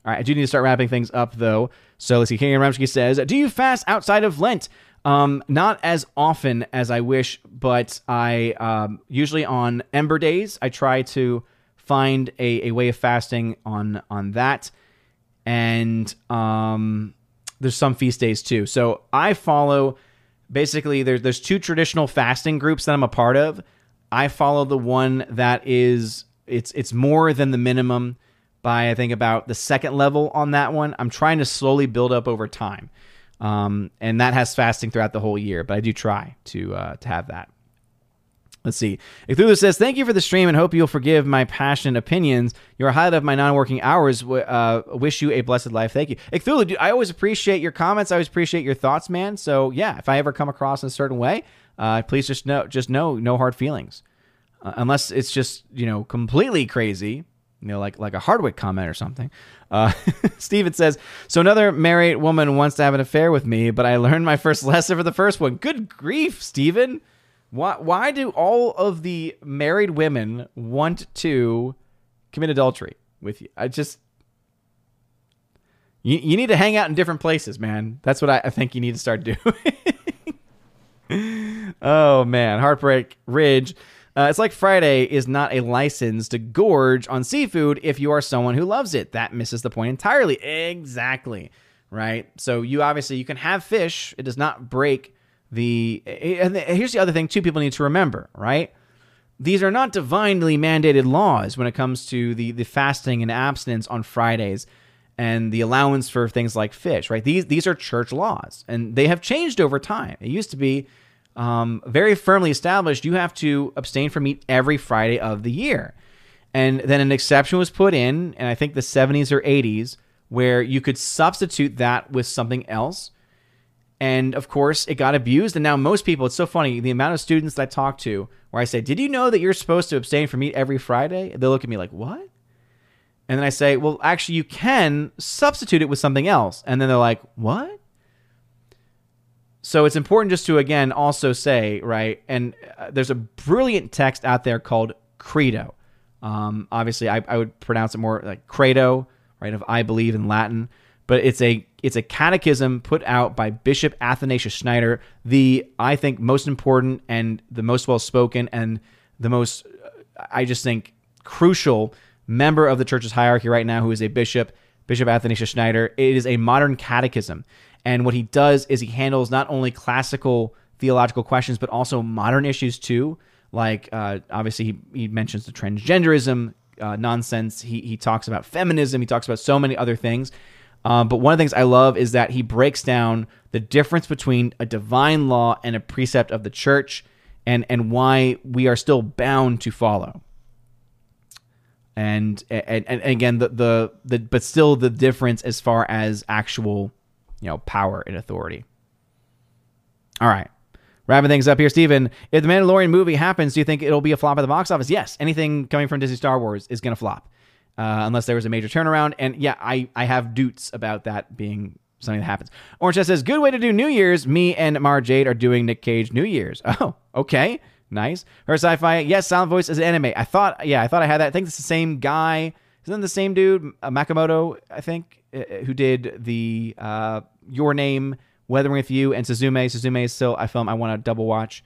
All right, I do need to start wrapping things up though. So let's see. King Ramsky says, "Do you fast outside of Lent?" Um, not as often as I wish, but I um, usually on Ember days I try to find a, a way of fasting on on that, and um, there's some feast days too. So I follow basically there's there's two traditional fasting groups that I'm a part of. I follow the one that is it's it's more than the minimum by I think about the second level on that one. I'm trying to slowly build up over time, um, and that has fasting throughout the whole year. But I do try to uh, to have that. Let's see. Cthulhu says, Thank you for the stream and hope you'll forgive my passionate opinions. You're a highlight of my non working hours. Uh, wish you a blessed life. Thank you. Cthulhu, dude, I always appreciate your comments. I always appreciate your thoughts, man. So, yeah, if I ever come across in a certain way, uh, please just know, just know, no hard feelings uh, unless it's just you know completely crazy you know like like a hardwick comment or something. Uh, *laughs* steven says so another married woman wants to have an affair with me but i learned my first *laughs* lesson for the first one. Good grief steven. Why, why do all of the married women want to commit adultery with you? I just you, you need to hang out in different places man. That's what i, I think you need to start *laughs* doing. Oh man. Heartbreak ridge uh, it's like Friday is not a license to gorge on seafood if you are someone who loves it. That misses the point entirely. Exactly. Right. So you obviously you can have fish. It does not break the. And here's the other thing too. People need to remember. Right. These are not divinely mandated laws when it comes to the the fasting and abstinence on Fridays and the allowance for things like fish. Right. These these are church laws and they have changed over time. It used to be um, very firmly established, you have to abstain from meat every Friday of the year. And then an exception was put in, and I think the 70s or 80s, where you could substitute that with something else. And of course, it got abused. And now most people, it's so funny, the amount of students that I talk to where I say, Did you know that you're supposed to abstain from meat every Friday? They look at me like, What? And then I say, Well, actually, you can substitute it with something else. And then they're like, What? So it's important just to again also say right, and uh, there's a brilliant text out there called Credo. Um, obviously, I, I would pronounce it more like Credo, right? Of I believe in Latin, but it's a it's a catechism put out by Bishop Athanasius Schneider, the I think most important and the most well spoken and the most I just think crucial member of the church's hierarchy right now, who is a bishop, Bishop Athanasius Schneider. It is a modern catechism. And what he does is he handles not only classical theological questions, but also modern issues too. Like uh, obviously, he, he mentions the transgenderism uh, nonsense. He he talks about feminism. He talks about so many other things. Um, but one of the things I love is that he breaks down the difference between a divine law and a precept of the church, and and why we are still bound to follow. And and, and again, the, the the but still the difference as far as actual you know, power and authority. All right. Wrapping things up here, Steven. If the Mandalorian movie happens, do you think it'll be a flop at the box office? Yes. Anything coming from Disney Star Wars is going to flop. Uh, unless there was a major turnaround. And yeah, I, I have doubts about that being something that happens. Orange Chest says, good way to do New Year's. Me and Mar Jade are doing Nick Cage New Year's. *laughs* Oh, okay. Nice. Her sci-fi. Yes, Silent Voice is an anime. I thought, yeah, I thought I had that. I think it's the same guy. Isn't it the same dude, uh, Makamoto, I think, uh, who did the uh, your Name, Weathering with You, and Suzume. Suzume is still I film I want to double watch.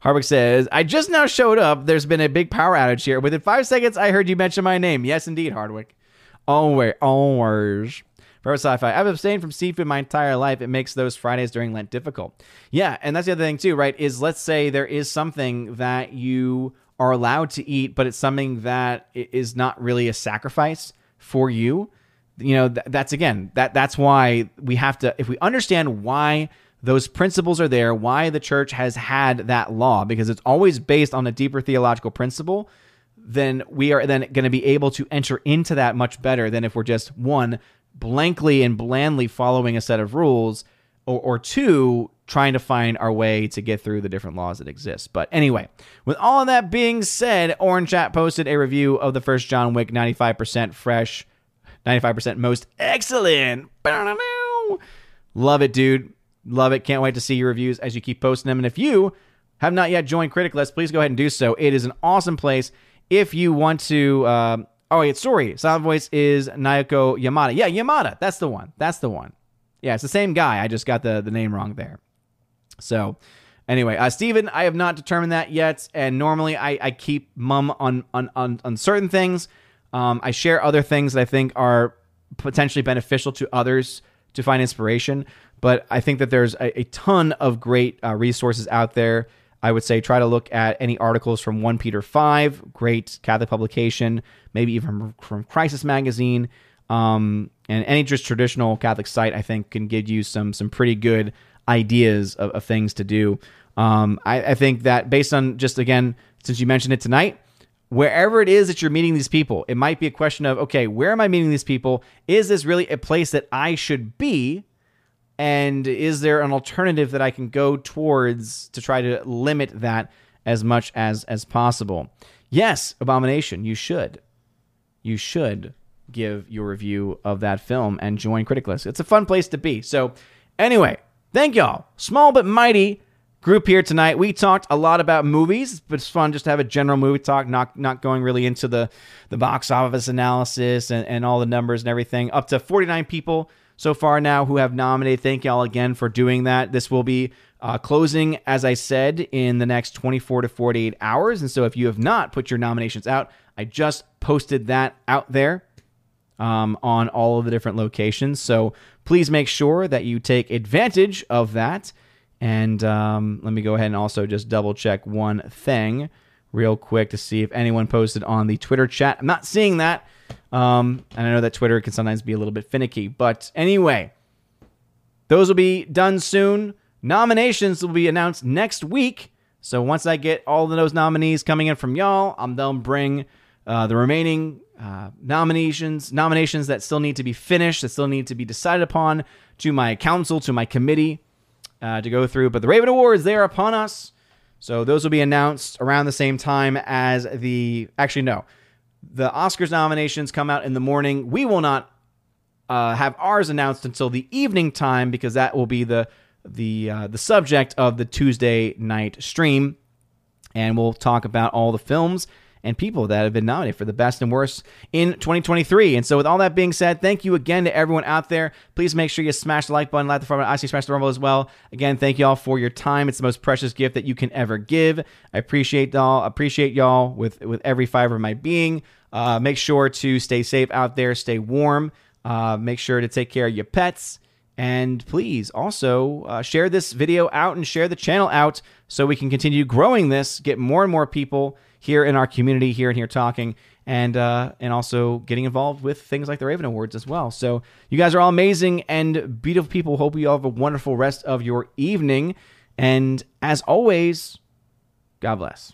Hardwick says, I just now showed up. There's been a big power outage here. Within five seconds, I heard you mention my name. Yes, indeed, Hardwick. Always, always. For sci-fi, I've abstained from seafood my entire life. It makes those Fridays during Lent difficult. Yeah, and that's the other thing too, right? Is let's say there is something that you are allowed to eat, but it's something that is not really a sacrifice for you you know th- that's again that that's why we have to if we understand why those principles are there why the church has had that law because it's always based on a deeper theological principle then we are then going to be able to enter into that much better than if we're just one blankly and blandly following a set of rules or, or two trying to find our way to get through the different laws that exist. But anyway with all of that being said orange chat posted a review of the first john wick 95% fresh 95% most excellent. Love it, dude. Love it. Can't wait to see your reviews as you keep posting them. And if you have not yet joined Critic List, please go ahead and do so. It is an awesome place. If you want to, um, oh wait, sorry, Silent Voice is Naoko Yamada. Yeah, Yamada. That's the one. That's the one. Yeah, it's the same guy. I just got the the name wrong there. So, anyway, uh, Steven, I have not determined that yet, and normally I, I keep mum on, on on on certain things. Um, I share other things that I think are potentially beneficial to others to find inspiration. But I think that there's a, a ton of great uh, resources out there. I would say try to look at any articles from 1 Peter 5, great Catholic publication, maybe even from, Crisis Magazine. Um, and any just traditional Catholic site, I think, can give you some some pretty good ideas of, of things to do. Um, I, I think that based on just again, since you mentioned it tonight, wherever it is that you're meeting these people, it might be a question of, okay, where am I meeting these people? Is this really a place that I should be? And is there an alternative that I can go towards to try to limit that as much as as possible? Yes, Abomination, you should. You should give your review of that film and join Critic List. It's a fun place to be. So, anyway, thank y'all. Small but mighty group here tonight. We talked a lot about movies, but it's fun just to have a general movie talk, not not going really into the the box office analysis and, and all the numbers and everything. Up to 49 people so far now who have nominated. Thank y'all again for doing that. This will be uh, closing, as I said, in the next 24 to 48 hours. And so if you have not put your nominations out, I just posted that out there. Um, on all of the different locations. So please make sure that you take advantage of that. And um, let me go ahead and also just double check one thing real quick to see if anyone posted on the Twitter chat. I'm not seeing that. Um, and I know that Twitter can sometimes be a little bit finicky. But anyway, those will be done soon. Nominations will be announced next week. So once I get all of those nominees coming in from y'all, I'm then bring uh, the remaining uh, nominations nominations that still need to be finished, that still need to be decided upon to my council, to my committee uh, to go through. But the Raven Awards, they are upon us. So those will be announced around the same time as the. Actually, no. The Oscars nominations come out in the morning. We will not uh, have ours announced until the evening time because that will be the the uh, the subject of the Tuesday night stream, and we'll talk about all the films and people that have been nominated for the best and worst in 2023. And so, with all that being said, thank you again to everyone out there. Please make sure you smash the like button, like the front, I see smash the rumble as well. Again, thank you all for your time. It's the most precious gift that you can ever give. I appreciate y'all. Appreciate y'all with with every fiber of my being. Uh, make sure to stay safe out there. Stay warm. Uh, make sure to take care of your pets. And please also uh, share this video out and share the channel out so we can continue growing this, get more and more people here in our community, here and here talking, and uh, and also getting involved with things like the Raven Awards as well. So you guys are all amazing and beautiful people. Hope you all have a wonderful rest of your evening. And as always, God bless.